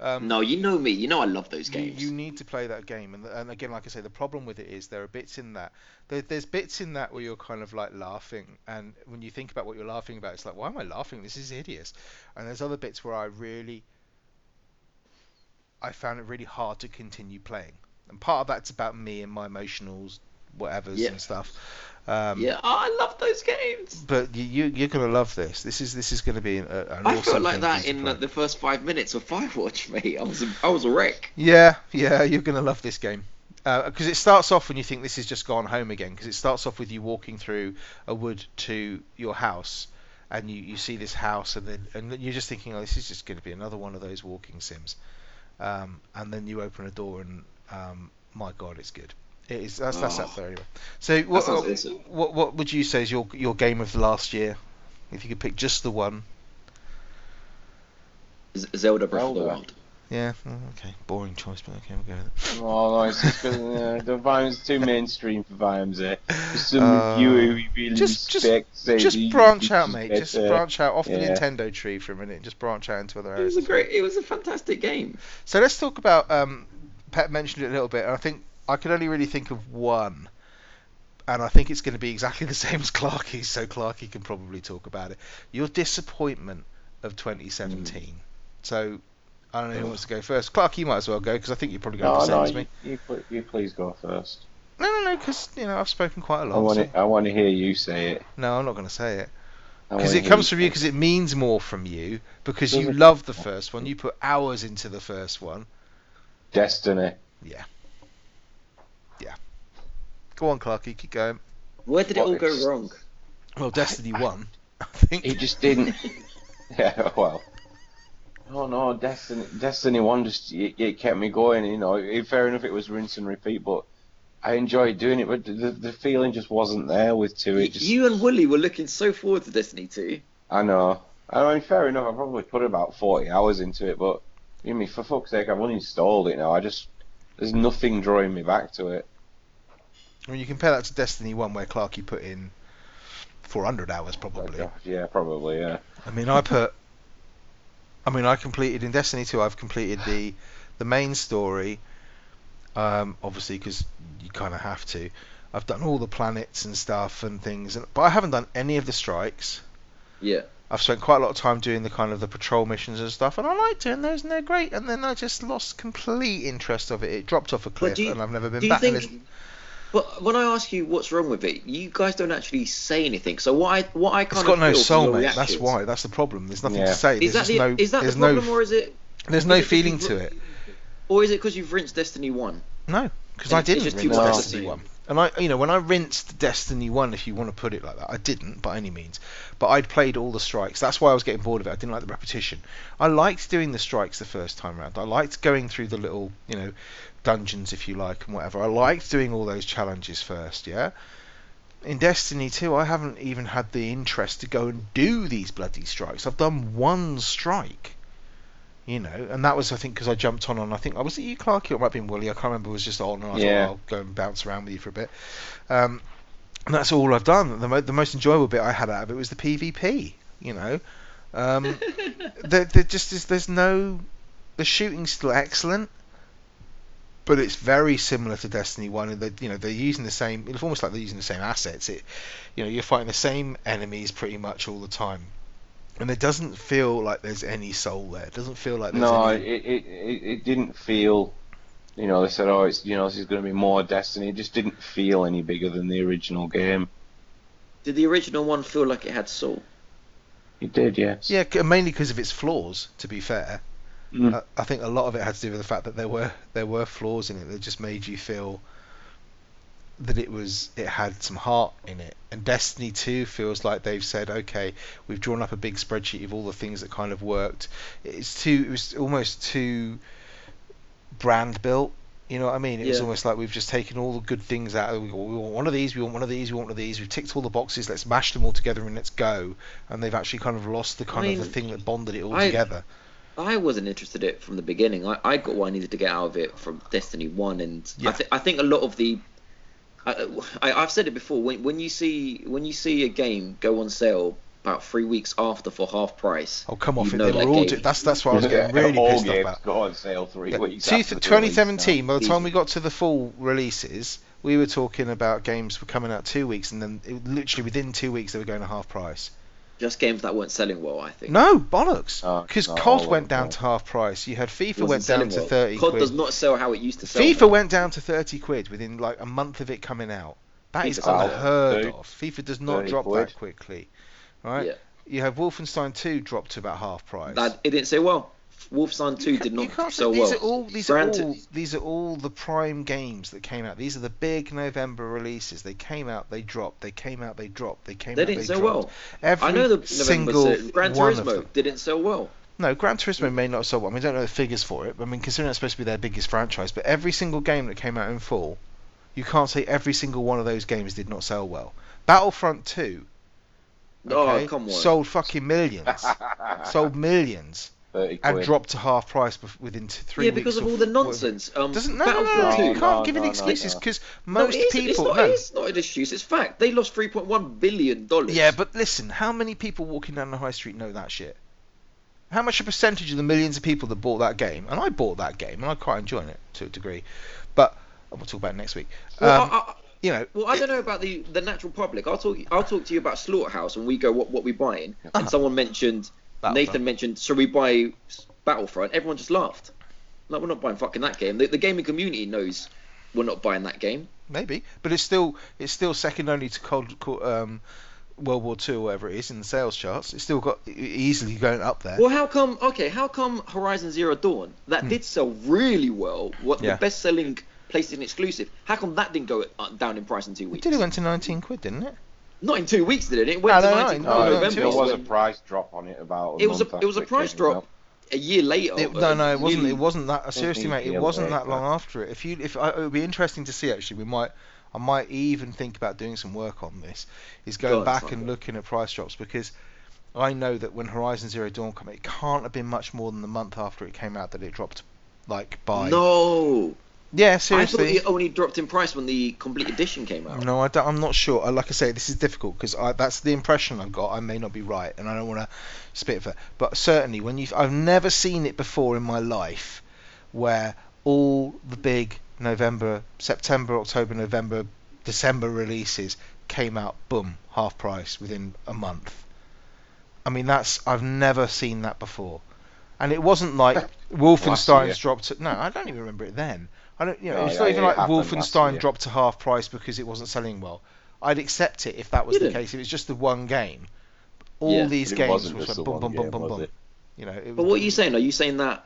Um, No, you know me. You know I love those you, games. you need to play that game, and, and again, like I say, the problem with it is there are bits in that. There, there's bits in that where you're kind of like laughing, and when you think about what you're laughing about, it's like, why am I laughing? This is hideous. And there's other bits where I really, I found it really hard to continue playing, and part of that's about me and my emotionals, whatevers Yeah. and stuff. Um, yeah, oh, I love those games. But you, you you're gonna love this. This is this is gonna be an, an I awesome felt like that for you to in uh, the first five minutes of Firewatch, mate. I was a, I was a wreck. Yeah, yeah, you're gonna love this game because it starts off when you think this is just gone home again. Because it starts off with you walking through a wood to your house, and you, you see this house, and then and you're just thinking, oh, this is just going to be another one of those walking sims. Um, and then you open a door, and um, my God, it's good. It is. That's that's up Oh. there anyway. So what, what what what would you say is your your game of the last year? If you could pick just the one. Z- Zelda Breath of the Wild. Yeah. mm, Okay. Boring choice, but okay, we'll go with it. Oh no, it's just 'cause, uh, the Vime's too mainstream for Vime's. Eh? Just some Uh, viewer who really just- just- respects Just branch out, mate. Just better. branch out off the. Nintendo tree for a minute. and Just branch out into other areas. It was a great. It was a fantastic game. So let's talk about. Um, Pet mentioned it a little bit, and I think I can only really think of one, and I think it's going to be exactly the same as Clarky. So Clarky can probably talk about it. Your disappointment of 2017. Hmm. So I don't know who wants to go first. Clark, you might as well go because I think you're probably going No, to no, as you, me. you, you please go first. No, no, no, because you know I've spoken quite a lot. want so- to. I want to hear you say it. No, I'm not going to say it. Because it comes from you because it means more from you because you love the first one. You put hours into the first one. Destiny. Go on, Clarky, keep going. Where did it What all go wrong? Well, Destiny One, I think. He just didn't. yeah, well. Oh no, Destiny, Destiny One just it, it kept me going. You know, it, fair enough, it was rinse and repeat, but I enjoyed doing it. But the, the feeling just wasn't there with two. It just, You and Wooly were looking so forward to Destiny 2. I know. I mean, fair enough. I probably put about forty hours into it, but I mean, for fuck's sake, I've uninstalled it now. I just there's nothing drawing me back to it. I mean, you compare that to Destiny One, where Clarky put in 400 hours probably. Like, yeah, probably. Yeah. I mean, I put. I mean, I completed in Destiny 2. I've completed the the main story. Um, obviously, because you kind of have to. I've done all the planets and stuff and things, and, but I haven't done any of the strikes. Yeah. I've spent quite a lot of time doing the kind of the patrol missions and stuff, and I like doing those, and they're great. And then I just lost complete interest of it. It dropped off a cliff, you- and I've never been back. think? It's- But when I ask you what's wrong with it, you guys don't actually say anything. So what I what I It's kind got no soul, from your mate. That's why. That's the problem. There's nothing Yeah. to say. Is There's that the no. is that the there's problem, no. or is it There's no is feeling to it. or is it because you've rinsed Destiny One? No, because I it's- it's didn't just rinse too Destiny one. And I, you know, when I rinsed Destiny one, if you want to put it like that, I didn't by any means. But I'd played all the strikes. That's why I was getting bored of it. I didn't like the repetition. I liked doing the strikes the first time round. I liked going through the little, you know, dungeons if you like and whatever. I liked doing all those challenges first. Yeah. In Destiny 2, I haven't even had the interest to go and do these bloody strikes. I've done one strike you know, and that was I think because I jumped on and I think I was it you Clarky or it might have been Willie I can't remember it was just on and I Yeah. thought I'll go and bounce around with you for a bit um, and that's all I've done the, mo- the most enjoyable bit I had out of it was the PvP you know um, there, there just is there's no the shooting's still excellent but it's very similar to Destiny 1 and they you know they're using the same it's almost like they're using the same assets it you know you're fighting the same enemies pretty much all the time and it doesn't feel like there's any soul there. It doesn't feel like there's No, any. it, it, it, it didn't feel. You know, they said, "Oh, it's you know, this is going to be more Destiny." It just didn't feel any bigger than the original game. Did the original one feel like it had soul? It did, yes. Yeah, mainly because of its flaws. To be fair, Mm. Uh, I think a lot of it had to do with the fact that there were there were flaws in it that just made you feel that it was it had some heart in it. And Destiny 2 feels like they've said, okay, we've drawn up a big spreadsheet of all the things that kind of worked. It's too it was almost too brand built. You know what I mean? It was almost like we've just taken all the good things out. We, we want one of these, we want one of these, we want one of these. We've ticked all the boxes. Let's mash them all together and let's go. And they've actually kind of lost the kind of the thing that bonded it all I- together. I wasn't interested in it from the beginning. I, I got what I needed to get out of it from Destiny One, and Yeah. I, th- I think a lot of the. I, I, I've said it before. When, when you see when you see a game go on sale about three weeks after for half price, Oh come off it! know They were all. game- Do- that's that's what I was getting really All pissed off about. go on sale three Yeah. weeks Two- after 2017, by the time we got to the full releases, we were talking about games were coming out two weeks, and then it, literally within two weeks they were going to half price. Just games that weren't selling well. I think. No bollocks, Oh, because no, COD went down them. to half price. You had FIFA went down to well. 30 COD quid. does not sell how it used to sell. FIFA now. went down to 30 quid within like a month of it coming out. That is FIFA's out, unheard too. of. FIFA does not drop quid. that quickly. Right? Yeah. You have Wolfenstein 2 dropped to about half price. That it didn't sell well. Wolfenstein Two did not sell these well. Are all, these Gran are all these are all the prime games that came out. These are the big November releases. They came out, they dropped. They came out, they dropped. They came They out, didn't they sell dropped. well. Every I know the November single se- Gran one of Turismo didn't sell well. No, Gran Turismo may not have sold well. I, mean, I don't know the figures for it. But I mean, considering it's supposed to be their biggest franchise, but every single game that came out in full, you can't say every single one of those games did not sell well. Battlefront 2, okay, Oh come on! sold fucking millions, sold millions, 30 and quid. dropped to half price within t- three yeah, weeks. because of all the nonsense. Um, Doesn't no, no, no, no, you can't No, give no, any excuses because No, most it is, people it's not, no. it's not an excuse. It's fact. They lost 3.1 billion dollars. Yeah, but listen, how many people walking down the high street know that shit? How much a percentage of the millions of people that bought that game, and I bought that game, and I quite enjoying it to a degree, but we'll talk about it next week. Well, Um, I, I, you know, well, I don't know about the, the natural public. I'll talk. I'll talk to you about Slaughterhouse and we go. What what we buying? Uh-huh. And someone mentioned Battlefront. Nathan mentioned. Shall we buy Battlefront? Everyone just laughed. Like we're not buying fucking that game. The, the gaming community knows we're not buying that game. maybe, but it's still it's still second only to Cold, Co- um, World War Two or whatever it is in the sales charts. It's still got easily going up there. Well, how come? Okay, how come Horizon Zero Dawn that Hmm. did sell really well? What Yeah. the best-selling PlayStation exclusive? How come that didn't go uh, down in price in two weeks? It did. It went to 19 quid, didn't it? Not in two weeks, did it? It went No, to no, no, 19 no, No, no, November. there was a price drop on it about. A It was a it was a price drop out. a year later. It, no, no, it wasn't. It wasn't that. Seriously, mate, it wasn't that later. long after it. If you, if I, it would be interesting to see actually. We might, I might even think about doing some work on this. Is going Go back and it. looking at price drops because I know that when Horizon Zero Dawn came, out, it can't have been much more than the month after it came out that it dropped, like by. No, Yeah, seriously. I thought it only dropped in price when the complete edition came out. No, I I'm not sure. Uh, Like I say, this is difficult because that's the impression I've got. I may not be right, and I don't want to spit for. But certainly, when you, I've never seen it before in my life, where all the big November, September, October, November, December releases came out, boom, half price within a month. I mean, that's I've never seen that before, and it wasn't like Wolfenstein's dropped. No, I don't even remember it then. I don't. You know, No, it's yeah, not even it like happened Wolfenstein dropped to half price because it wasn't selling well. I'd accept it if that was Did the it? case. If it's just the one game. All Yeah. these games wasn't was just like boom, boom, boom, boom, boom. You know. It But what are you saying? Are you saying that?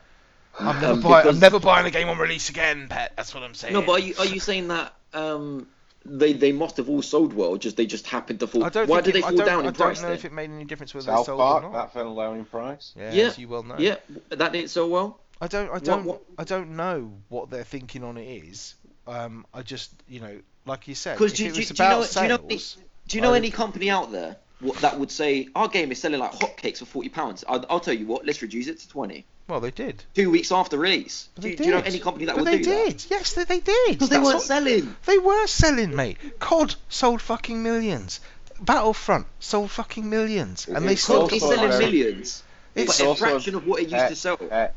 I'm never, um, buy, I'm never buying a game on release again, pet. That's what I'm saying. No, but are you are you saying that um they they must have all sold well? Just they just happened to fall. I don't Why did it, they I fall don't, down I in don't price know then? if it made any difference whether South they sold Park, or not. that fell down in price. Yeah, Yeah, as you well know. Yeah, that didn't sell well. I don't, I don't, what- I don't know what they're thinking on it is. Um, I just, you know, like you said, 'Cause if do- it do- was do you know- about do you know- sales, Do you know any company out there what, that would say our game is selling like hotcakes for forty pounds? I'll, I'll tell you what. Let's reduce it to twenty. well, they did. Two weeks after release. Do, they you- did. do you know any company that but would they do did. that? Yes, they, they did. Because they That's weren't what- selling. They were selling, mate. COD sold fucking millions. Battlefront sold fucking millions, and they sold. It's still. COD is selling millions, It's but a fraction of what it used uh, to sell. uh,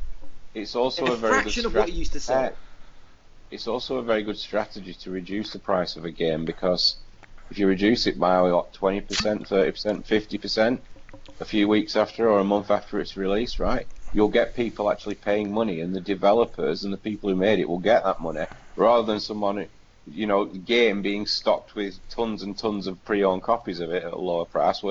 it's also A a, very good fraction of what it used to sell. uh, it's also a very good strategy to reduce the price of a game because if you reduce it by what twenty percent, thirty percent, fifty percent, a few weeks after or a month after it's released, right? You'll get people actually paying money, and the developers and the people who made it will get that money rather than someone, you know, the game being stocked with tons and tons of pre-owned copies of it at a lower price,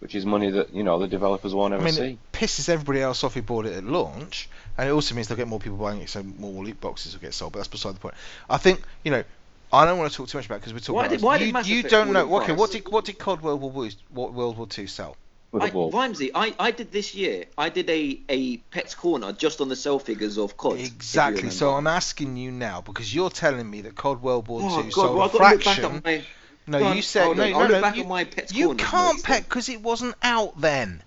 which is money that you know the developers won't I ever mean, see. it pisses everybody else off who bought it at launch, and it also means they'll get more people buying it, so more loot boxes will get sold. But that's beside the point. I think you know. I don't want to talk too much about because we're talking Why about did- us. why did you, Mass you Effect don't know. in Okay, what did what did COD World War Two, what World War Two sell? With I, a ball. Vimesy, I, I did this year. I did a, a Pets Corner just on the sell figures of COD. Exactly. So. I'm asking you now because you're telling me that COD World War Oh Two God, sold well, a I've got to look back fraction. my. No, on, you said hold no, on, no, no. back you, at my Pets you can't pet because it wasn't out then.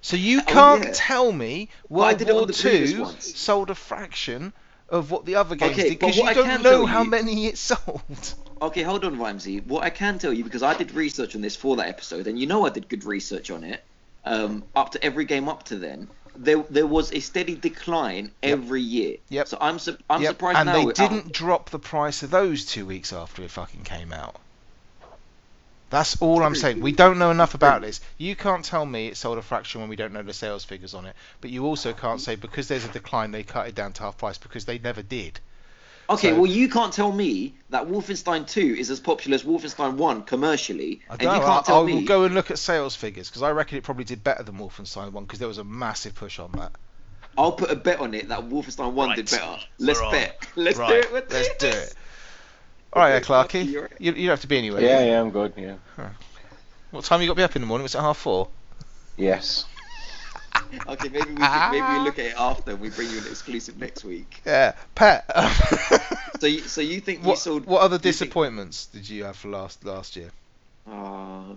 So you Oh, can't yeah. tell me World War Two sold a fraction of what the other games Okay, did because you don't know how you- many it sold. Okay, hold on, Vimesy. What I can tell you because I did research on this for that episode, and you know I did good research on it. Um, up to every game up to then, there there was a steady decline Yep. every year. Yep. So I'm su- I'm Yep, surprised and now. they we're didn't drop the price of those two weeks after it fucking came out. That's all I'm saying. We don't know enough about this. You can't tell me it sold a fraction when we don't know the sales figures on it. But you also can't say because there's a decline they cut it down to half price because they never did. Okay, So- well you can't tell me that Wolfenstein 2 is as popular as Wolfenstein 1 commercially, I and don't you know. can't I, I tell will me. go and look at sales figures because I reckon it probably did better than Wolfenstein 1 because there was a massive push on that. I'll put a bet on it that Wolfenstein 1 did better. Let's We're on. bet. Let's do it. Let's, let's do it. All right, Okay, Clarky. Clarky, you're. You, you don't have to be anywhere. Yeah, yeah, I'm good. Yeah. What time you got to be up in the morning? Was it half four? Yes. Okay, maybe we can, maybe we look at it after and we bring you an exclusive next week. Yeah, Pat. So you, so you think you what, sold? what other you think- disappointments did you have for last last year? Uh,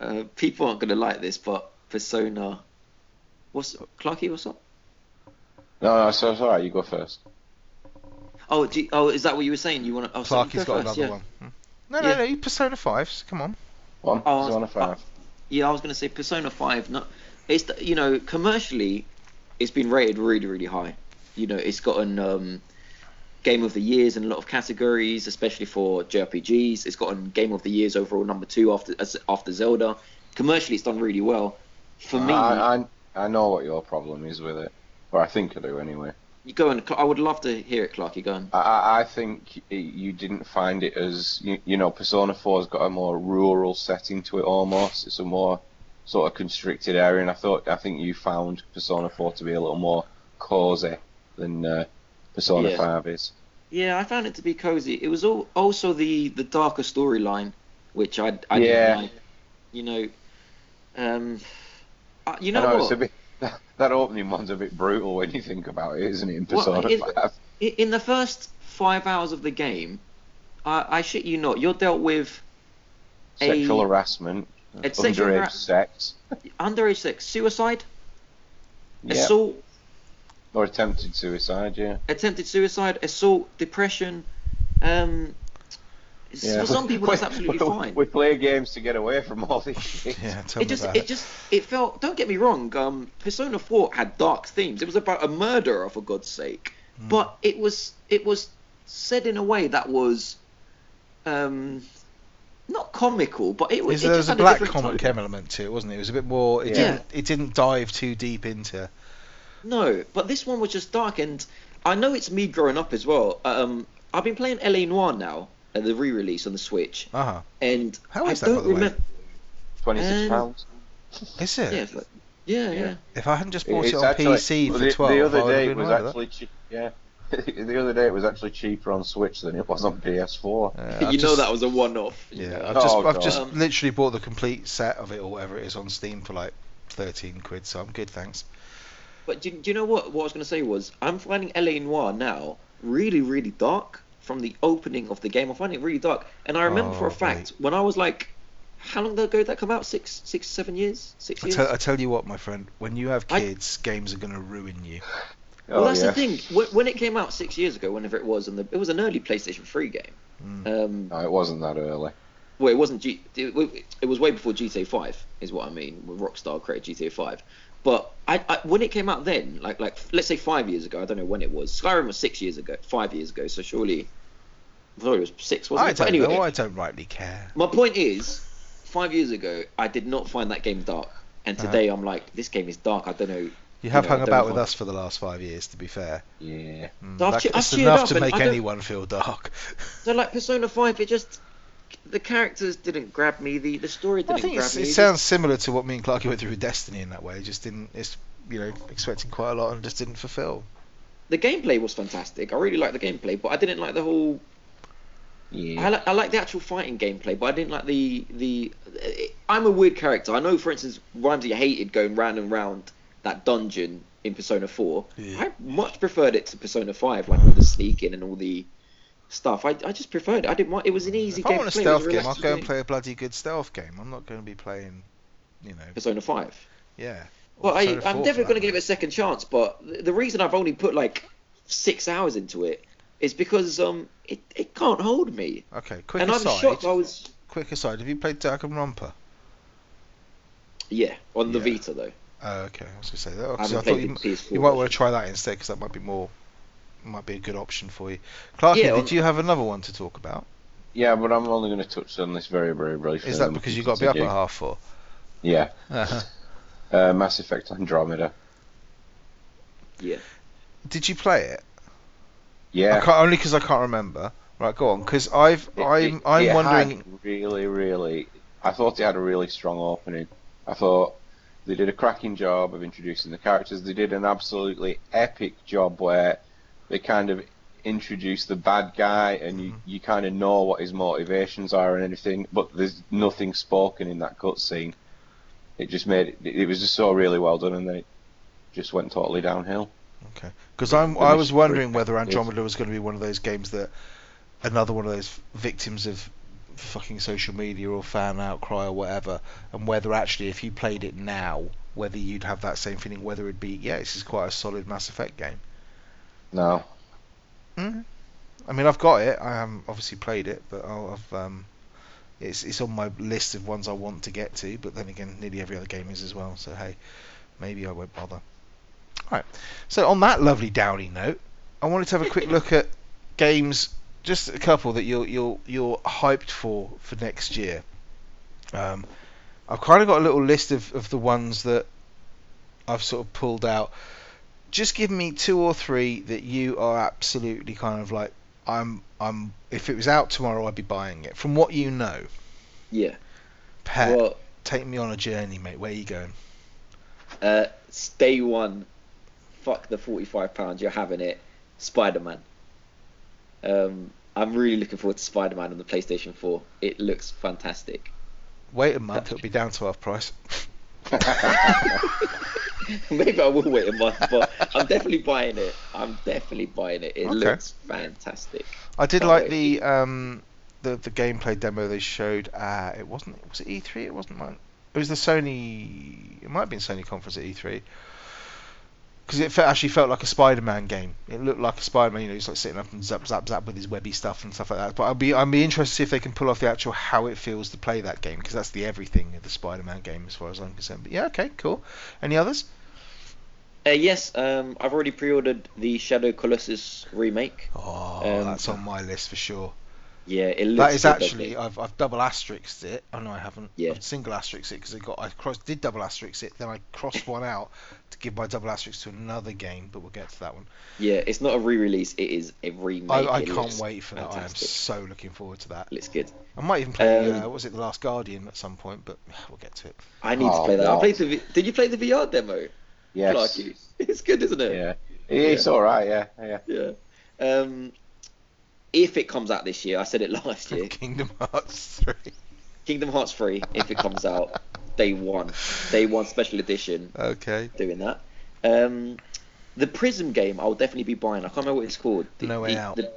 uh, people aren't gonna like this, but Persona. What's Clarky? What's up? No, no, so it's all right. You go first. Oh, do you- oh, is that what you were saying? You want to? Oh, so you Clarky's got first, another yeah. one. No, no, Yeah. no. Persona 5. Come on. One. Oh, Zone of five. Yeah, I was gonna say Persona Five. No, it's the- you know commercially, it's been rated really really high. You know, it's gotten um, Game of the Years in a lot of categories, especially for JRPGs. It's gotten Game of the Years overall number two after as- after Zelda. Commercially, it's done really well. For me, I, I, I know what your problem is with it, or I think I do anyway. You go and I would love to hear it, Clark. You go and I- I, think you didn't find it as you, you know Persona 4's got a more rural setting to it almost. It's a more sort of constricted area, and I thought I think you found Persona 4 to be a little more cozy than uh, Persona Yeah. 5 is. Yeah, I found it to be cozy. It was all, also the the darker storyline, which I I Yeah. didn't like. You know, um, uh, you know know what? it's a bit that opening one's a bit brutal when you think about it, isn't it? In Well, Persona it- 5. In the first five hours of the game, I, I shit you not, you're dealt with Sexual a- harassment, sexual underage hara- sex, underage sex, suicide, yeah, assault, or attempted suicide, yeah. attempted suicide, assault, depression. Um, Yeah. for some people, that's absolutely we, fine. We play games to get away from all this shit. Yeah, tell it me just about it just it felt don't get me wrong um persona 4 had dark themes it was about a murderer for god's sake Hmm. but it was it was said in a way that was um not comical but it was it there just was a black different comic tone. element to it, wasn't it? It was a bit more. It Yeah. didn't. It didn't dive too deep into. no but this one was just dark and i know it's me growing up as well um i've been playing L.A. Noire now uh, the re-release on the switch Uh huh. and How i that, by don't the remember Twenty six Um, pounds. Is it? yeah, but- yeah yeah If I hadn't just bought It's it on actually- PC well, for the, twelve, the other would day been it was right actually che- yeah. the other day it was actually cheaper on Switch than it was on PS4. Yeah, you I've know that was a one-off Yeah, I've Oh, just I've just Um, literally bought the complete set of it or whatever it is on Steam for like thirteen quid, so I'm good, thanks. But do, do you know what? What I was going to say was, I'm finding LA Noire now really, really dark from the opening of the game. I find it really dark, and I remember for Oh, a fact when I was like, how long ago did that come out? Six, six, seven years, six I years. tell, I tell you what, my friend, when you have I- kids, games are gonna ruin you. well, Oh, that's yeah. the thing. When, when it came out six years ago, whenever it was, and the, it was an early PlayStation 3 game. Mm. Um, No, it wasn't that early. well, it wasn't. G, it, it was way before GTA 5, is what I mean. When Rockstar created GTA 5. But I, I, when it came out then, like like let's say five years ago, I don't know when it was. Skyrim was six years ago, five years ago. So surely, I thought it was six, wasn't I it? Don't anyway, know. I don't rightly care. my point is, five years ago, I did not find that game dark, and Uh-huh. today I'm like, this game is dark. I don't know. You have know, I hung don't about with if us for the last five years, to be fair. Yeah. Mm, I've that- che- I've it's cheered enough up to and make I don't- anyone feel dark. So like Persona Five, it just the characters didn't grab me. The the story didn't think grab it's, me. it sounds similar to what me and Clarky went through with Destiny in that way. Just didn't. It's you know expecting quite a lot and just didn't fulfil. the gameplay was fantastic. I really liked the gameplay, but I didn't like the whole. Yeah. I like I like the actual fighting gameplay, but I didn't like the the. Eh, I'm a weird character. I know, for instance, Ramsey hated going round and round that dungeon in Persona 4. Yeah. I much preferred it to Persona 5, like all the sneaking and all the stuff. I, I just preferred it. I didn't want. It was an easy If game. I want a. Stealth game, I'll go and play a bloody good stealth game. I'm not going to be playing, you know, Persona 5. yeah. Well, I, Persona 4 I'm definitely going to give it a second chance, but the reason I've only put like six hours into it is because um it, it can't hold me. Okay, quick aside. and I'm aside. shocked I was. Quick aside. Have you played Danganronpa? Yeah, on the Yeah. Vita though. Oh, okay. I was going to say that. I 'cause I, haven't thought you, PS4. you might want to try that instead because that might be more, might be a good option for you. Clarky, Yeah, did on- you have another one to talk about? Yeah, but I'm only going to touch on this very, very briefly. Is that because you've got to be up at half four? Yeah. Uh-huh. Uh, Mass Effect Andromeda. Yeah. Did you play it? I Yeah. can't, only because I can't remember. Right, go on. Because I've, It- I'm, I'm it wondering. really, really. I thought it had a really strong opening. I thought they did a cracking job of introducing the characters. They did an absolutely epic job where they kind of introduce the bad guy and you, Mhm. you kind of know what his motivations are and anything, but there's nothing spoken in that cutscene. It just made it, it was just so really well done and then it just went totally downhill. Okay. Because I'm, I was wondering whether. Andromeda was going to be one of those games that another one of those victims of fucking social media or fan outcry or whatever, and whether actually if you played it now, whether you'd have that same feeling, whether it'd be yeah, this is quite a solid Mass Effect game. No. Mm. I mean, I've got it. I haven't obviously played it, but I'll, I've um, it's it's on my list of ones I want to get to. But then again, nearly every other game is as well. So hey, maybe I won't bother. All right. So on that lovely downy note, I wanted to have a quick look at games, just a couple that you're you're you're hyped for for next year. Um, I've kind of got a little list of, of the ones that I've sort of pulled out. Just give me two or three that you are absolutely kind of like I'm I'm if it was out tomorrow I'd be buying it. From what you know, Yeah. Pet, Well, take me on a journey, mate. Where are you going? uh, day one. Fuck the forty-five pounds. You're having it. Spider-Man. Um, I'm really looking forward to Spider-Man on the PlayStation 4. It looks fantastic. Wait a month, it'll be down to half price. Maybe I will wait a month, but I'm definitely buying it. I'm definitely buying it. It Okay. looks fantastic. I did Can't like wait. the um the the gameplay demo they showed. Uh, it wasn't was it E3? It wasn't mine. It was the Sony. It might have been Sony conference at E3. Because it actually felt like a Spider-Man game. It looked like a Spider-Man. You know, he's like sitting up and zap zap zap with his webby stuff and stuff like that. But I'd be I'd be interested to see if they can pull off the actual how it feels to play that game because that's the everything of the Spider-Man game as far as I'm concerned. But yeah, okay, cool. Any others? Uh, yes, um, I've already pre-ordered the Shadow Colossus remake. Oh, Um, that's on my list for sure. Yeah, it looks. That is good, actually? I've I've double asterisked it. Oh no, I haven't. Yeah. I've single asterisked it because I got I crossed did double asterisk it, then I crossed one out to give my double asterisk to another game, but we'll get to that one. Yeah, it's not a re-release. It is a remake. I, I can't wait for that. I am so looking forward to that. Looks good. I might even play. Um, uh, what was it, The Last Guardian, at some point, but we'll get to it. I need to Oh, play that. I played the. V- Did you play the VR demo? yes. Clarky? It's good, isn't it? Yeah. It's alright, yeah. Yeah. Yeah. Um, if it comes out this year, I said it last year. Kingdom Hearts three. Kingdom Hearts 3, if it comes out day one, day one special edition, Okay. doing that. Um, the Prism game, I'll definitely be buying. I can't remember what it's called. The- No Way the- Out. the-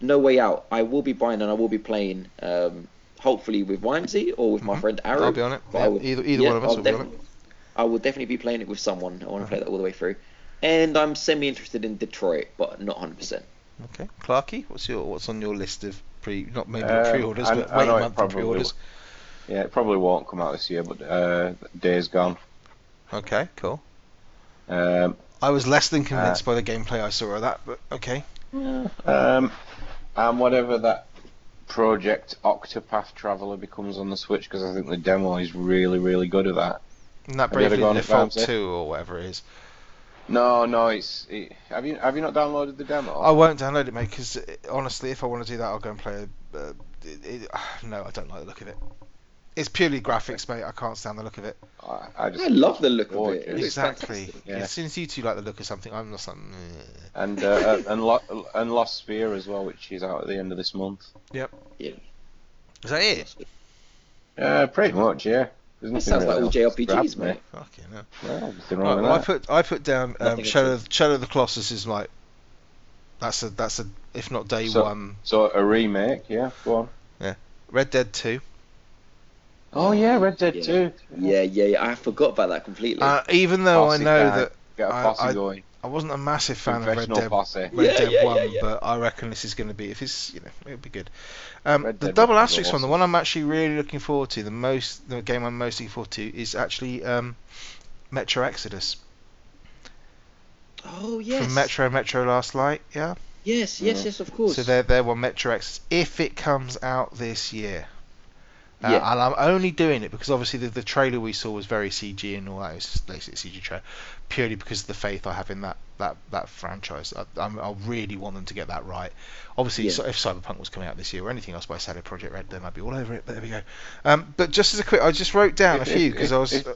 no Way Out. I will be buying and I will be playing. Um, hopefully with Vimesy or with my Mhm. friend Aaron. I'll be on it. Yeah, either either yeah, one of us I'll will be on it. I will definitely be playing it with someone. I want to play that all the way through. And I'm semi interested in Detroit, but not 100%. Okay. Clarky, what's your what's on your list of pre not maybe Um, pre-orders, I- but I wait a month for pre-orders. Yeah, it probably won't come out this year, but uh, Days Gone. Okay, cool. Um, I was less than Uh, convinced by the gameplay I saw of that, but okay. um, and whatever that Project Octopath Traveler becomes on the Switch because I think the demo is really, really good at that. And that Have you ever Bravely Default fancy? 2 or whatever it is. No, no, it's it, have you have you not downloaded the demo? I won't download it, mate, because honestly, if I want to do that, I'll go and play. A, uh, it, it, no, I don't like the look of it. It's purely graphics, mate. I can't stand the look of it. I, I just I love the look of it. It exactly. fantastic. Yeah. As soon as you two like the look of something, I'm just like. "Meh." and uh, and Lo- and Lost Sphear as well, which is out at the end of this month. Yep. Yeah. Is that it? Uh, pretty much, yeah. There's That nothing sounds like all JRPGs, grabs me. mate. Fucking hell. Well, Right, well, I put I put down um, Shadow of, Shadow of the Colossus is like that's a that's a if not day So- one So a remake, yeah. Go on. Yeah, Red Dead Two. Oh yeah, Red Dead Yeah. 2. Yeah, yeah, yeah. I forgot about that completely. Uh, even though I know guy. that Get a I- posse I- going. I wasn't a massive fan of Red Dead. Red Yeah, Dead yeah, One, yeah, yeah. but I reckon this is going to be if it's you know it'll be good. Um, the Dead double was asterisk one, the one I'm actually really looking forward to, the most the game I'm most looking forward to is actually um, Metro Exodus oh yes. from Metro Metro Last Light. Yeah. Yes, yes, Yeah. yes. Of course. So they're they're one Metro Exodus if it comes out this year. Uh, Yeah. And I'm only doing it because obviously the, the trailer we saw was very CG and all that. It was basically CG trailer, purely because of the faith I have in that that that franchise. I, I'm, I really want them to get that right. Obviously, Yeah. so if Cyberpunk was coming out this year or anything else by CD Projekt Red, then I'd be all over it. But there we go. Um, but just as a quick, I just wrote down a few because I was. if-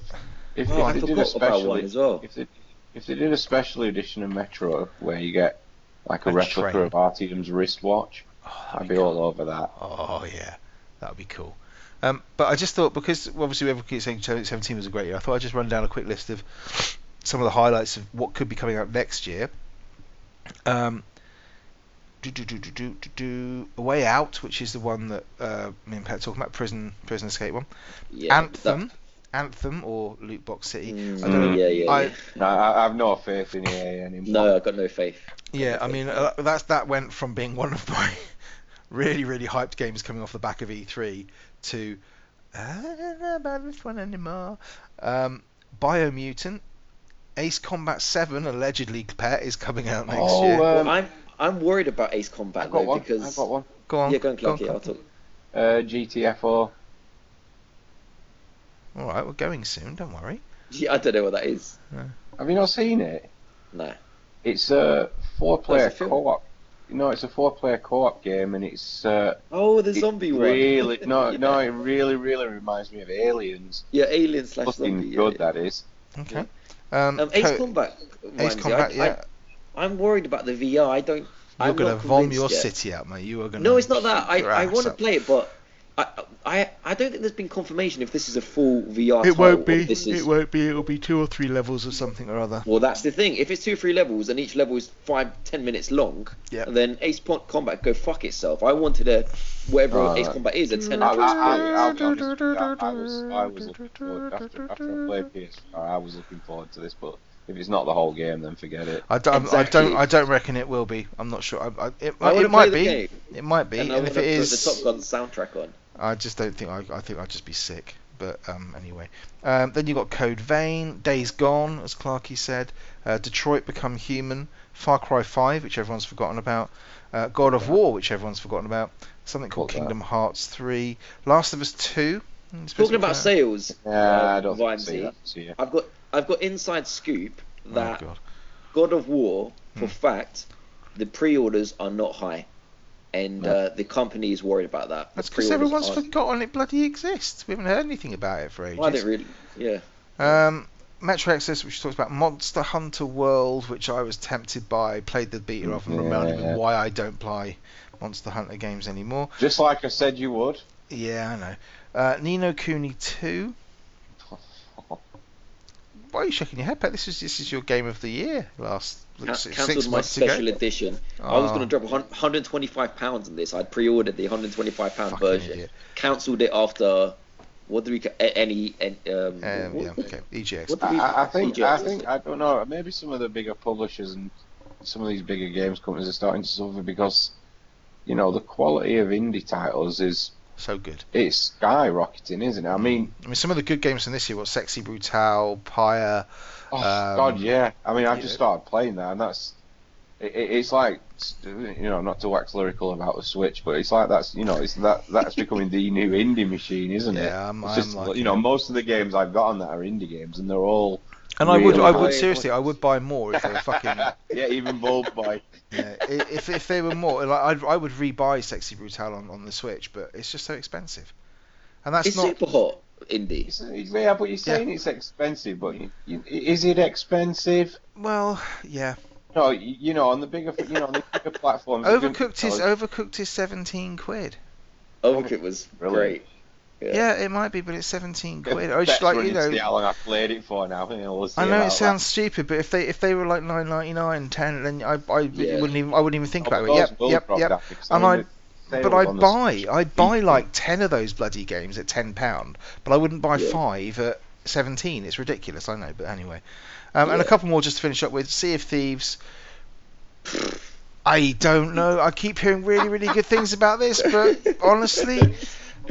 If, Oh, I if they did a special, one as well. if they if they did a special edition of Metro where you get like a, A replica train. of Artyom's wristwatch, oh, I'd that'd be be all over that. Oh yeah, that would be cool. Um, but I just thought because obviously everyone keeps saying 2017 was a great year, I thought I'd just run down a quick list of some of the highlights of what could be coming out next year. Um, do, do, do, do, do, do, do. A Way Out, which is the one that uh, me and Pat talking about, prison prison escape one. yeah, Anthem, Anthem or Loot Box City. That, I don't know. Mm, yeah, yeah, I- yeah. No, I, I have no faith in EA anymore. No, I got no faith. Yeah, I Okay. mean uh, that's that went from being one of my really really hyped games coming off the back of E3 to I don't know about this one anymore. Um, Biomutant, Ace Combat 7 allegedly pet is coming out next Oh, year. Well, Um, I'm I'm worried about Ace Combat I've got though one. because I've got one. go on, yeah, go on, Clark. go Yeah, on, I'll talk. Uh, GTFO. All right, we're going soon. Don't worry. Yeah, I don't know what that is. Have you not seen it? No. It's a four-player Oh, co-op. No, it's a four-player co-op game, and it's uh, Oh, the it zombie one. really no Yeah. no. It really really reminds me of Aliens. Yeah, Aliens slash Fucking zombie. good yeah. that is. Okay. Um, Um, Ace Co- Combat. Ace reminds me, Combat, I, yeah. I, am worried about the VR. I don't. You're I'm gonna not vom your yet. city out, mate. You are gonna. No, it's not that. I, I want to play it, but I, I I don't think there's been confirmation if this is a full VR. It title won't be. This is, It won't be. It'll be two or three levels or something or other. Well, that's the thing. If it's two or three levels and each level is five, ten minutes long, Yep. then Ace Po- Combat go fuck itself. I wanted a whatever Oh, Ace right. Combat is a ten I, hour I, experience. I, I'll be honest with you, I, I was I was looking forward after, after I played PS4. I was looking forward to this, but if it's not the whole game, then forget it. I don't. I don't. I don't reckon it will be. I'm not sure. I, I, it, I wanna it might be. It might be. and And, I if want it to put the Top Gun soundtrack on. I just don't think. I, I think I'd just be sick. But um, anyway, um, then you got Code Vein, Days Gone, as Clarky said, uh, Detroit Become Human, Far Cry 5, which everyone's forgotten about, uh, God of War, which everyone's forgotten about, something called Got that. Kingdom Hearts 3, Last of Us 2. it's Talking about sales, Yeah, uh, I don't think I'll Vimesy, see that. See ya. I've got I've got inside scoop that Oh God. God of War, for Hmm. fact, the pre-orders are not high, and No. uh, the company is worried about that. That's because everyone's aren't- forgotten it bloody exists. We haven't heard anything about it for ages. Well, I didn't really. Yeah. Um, Metro Exodus, which talks about Monster Hunter World, which I was tempted by, played the beta of, and Yeah. reminded me why I don't play Monster Hunter games anymore. Just like I said you would. Yeah, I know. Uh, Ni no Kuni 2. Why are you shaking your head, Pat? This is this is your game of the year last Ca- six, cancelled my special ago. edition. I was Oh, going to drop 125 pounds on this. I'd pre-ordered the 125 pound version. idiot. Cancelled it after. What do we? ca- Any? an- Um, Um, what- yeah, okay. EGX. I, we? I- I think EGX I think? I don't know. Maybe some of the bigger publishers and some of these bigger games companies are starting to suffer because you know the quality of indie titles is So good. it's skyrocketing, isn't it? I mean, I mean, some of the good games from this year were Sexy Brutale, Pyre. Oh Um, God, yeah. I mean, I've just started playing that, and that's it, it's like you know, not to wax lyrical about the Switch, but it's like that's you know, it's that that's becoming the new indie machine, isn't it? Yeah, I'm, It's I'm just, liking you know, most of the games I've got on that are indie games, and they're all And I would, I would seriously, I would buy more if they were fucking. yeah, even Bold Boy. Yeah, if if they were more, like I'd, I would rebuy Sexy Brutale on, on the Switch, but it's just so expensive, and that's It's not. super hot, indie. It's- Yeah, but you're saying it's expensive, but you, you, is it expensive? Well, yeah. No, you, you know, on the bigger, you know, on the bigger platforms. Overcooked is Overcooked is seventeen quid. Overcooked was Really? great. Yeah. Yeah, it might be, but it's seventeen quid. I just like you know. see how long I've played it for now. You know, we'll I know it sounds stupid, but if they if they were like nine ninety nine, ten, then I I Yeah. wouldn't even I wouldn't even think that. about Oh, it. Yep, will yep, yep. And I- the But the buy I'd buy like ten of those bloody games at ten pound, but I wouldn't buy Yeah. five at seventeen. It's ridiculous, I know, but anyway. Um, And a couple more just to finish up with Sea of Thieves. I don't know. I keep hearing really, really good things about this, but honestly,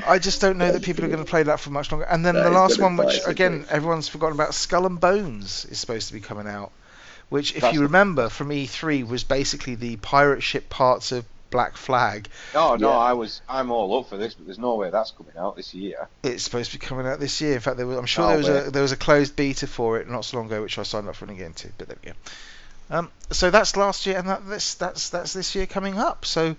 I just don't know that people are going to play that for much longer. And then That the last one, which again everyone's forgotten about, Skull and Bones is supposed to be coming out. Which, if That's you remember from E3, was basically the pirate ship parts of Black Flag. No, no, Yeah. I was, I'm all up for this, but there's no way that's coming out this year. It's supposed to be coming out this year. In fact, there was, I'm sure Oh, there was a there was a closed beta for it not so long ago, which I signed up for and again too. But there we go. Um, so that's last year, and that, this that's that's this year coming up. So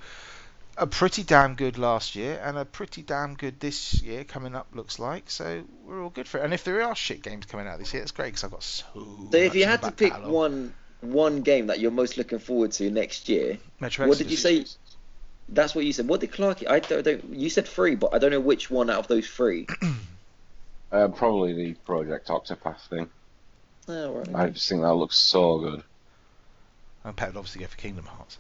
a pretty damn good last year, and a pretty damn good this year coming up. Looks like so we're all good for it. And if there are shit games coming out this year, it's great because I've got so. So if you had to pick catalogue. one one game that you're most looking forward to next year, Metro what did you say? That's what you said. What did Clark? I don't, don't. You said three, but I don't know which one out of those three. Uh, probably the Project Octopath thing. Oh, right. I just think that looks so good. And Pat would obviously go for Kingdom Hearts.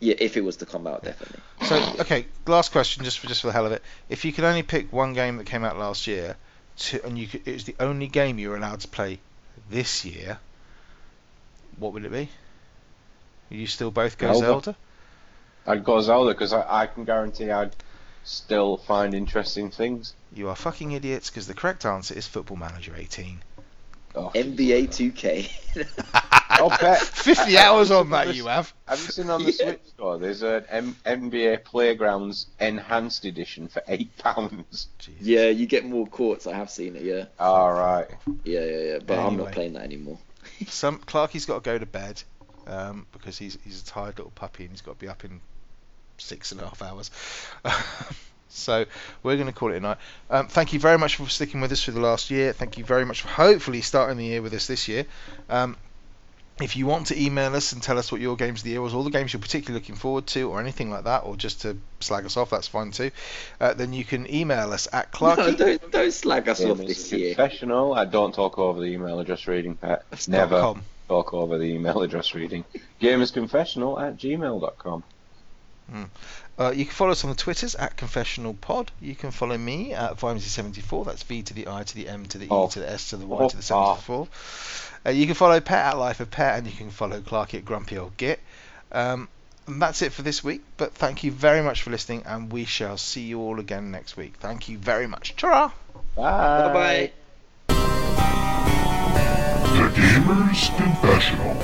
Yeah, if it was to come out, definitely. So okay, last question, just for just for the hell of it. If you could only pick one game that came out last year, to, and you could, it was the only game you were allowed to play this year, what would it be? You still both go Zelda. Zelda? I'd go Zelda because I, I can guarantee I'd still find interesting things. You are fucking idiots because the correct answer is Football Manager 18. Oh, NBA 2K. Oh, Pet. 50 hours on that you have. Have you seen on the Yeah. Switch store? There's an M- NBA Playgrounds Enhanced Edition for eight pounds. Yeah, you get more courts. I have seen it. Yeah, All right. yeah, yeah, yeah. But I'm not playing that anymore. Some Clarky's got to go to bed um, because he's he's a tired little puppy and he's got to be up in six and a half hours. so we're going to call it a night. Um, thank you very much for sticking with us for the last year. Thank you very much for hopefully starting the year with us this year. Um, if you want to email us and tell us what your games of the year was, all the games you're particularly looking forward to, or anything like that, or just to slag us off, that's fine too. Uh, then you can email us at No, Clarky. don't don't slag us off this year. Confessional. I don't talk over the email address reading, Pet. dot Never com. talk over the email address reading. Gamersconfessional at gmail.com. Uh, you can follow us on the Twitters at Confessional Pod. You can follow me at Vimesy74. That's V to the I to the M to the E Oh. to the S to the Y Oh, to the 74. Uh, you can follow Pet at Life of Pet, and you can follow Clark at Grumpy Old Git. Um, and that's it for this week. But thank you very much for listening, and we shall see you all again next week. Thank you very much. Ta-ra! Bye bye. The Gamer's Confessional.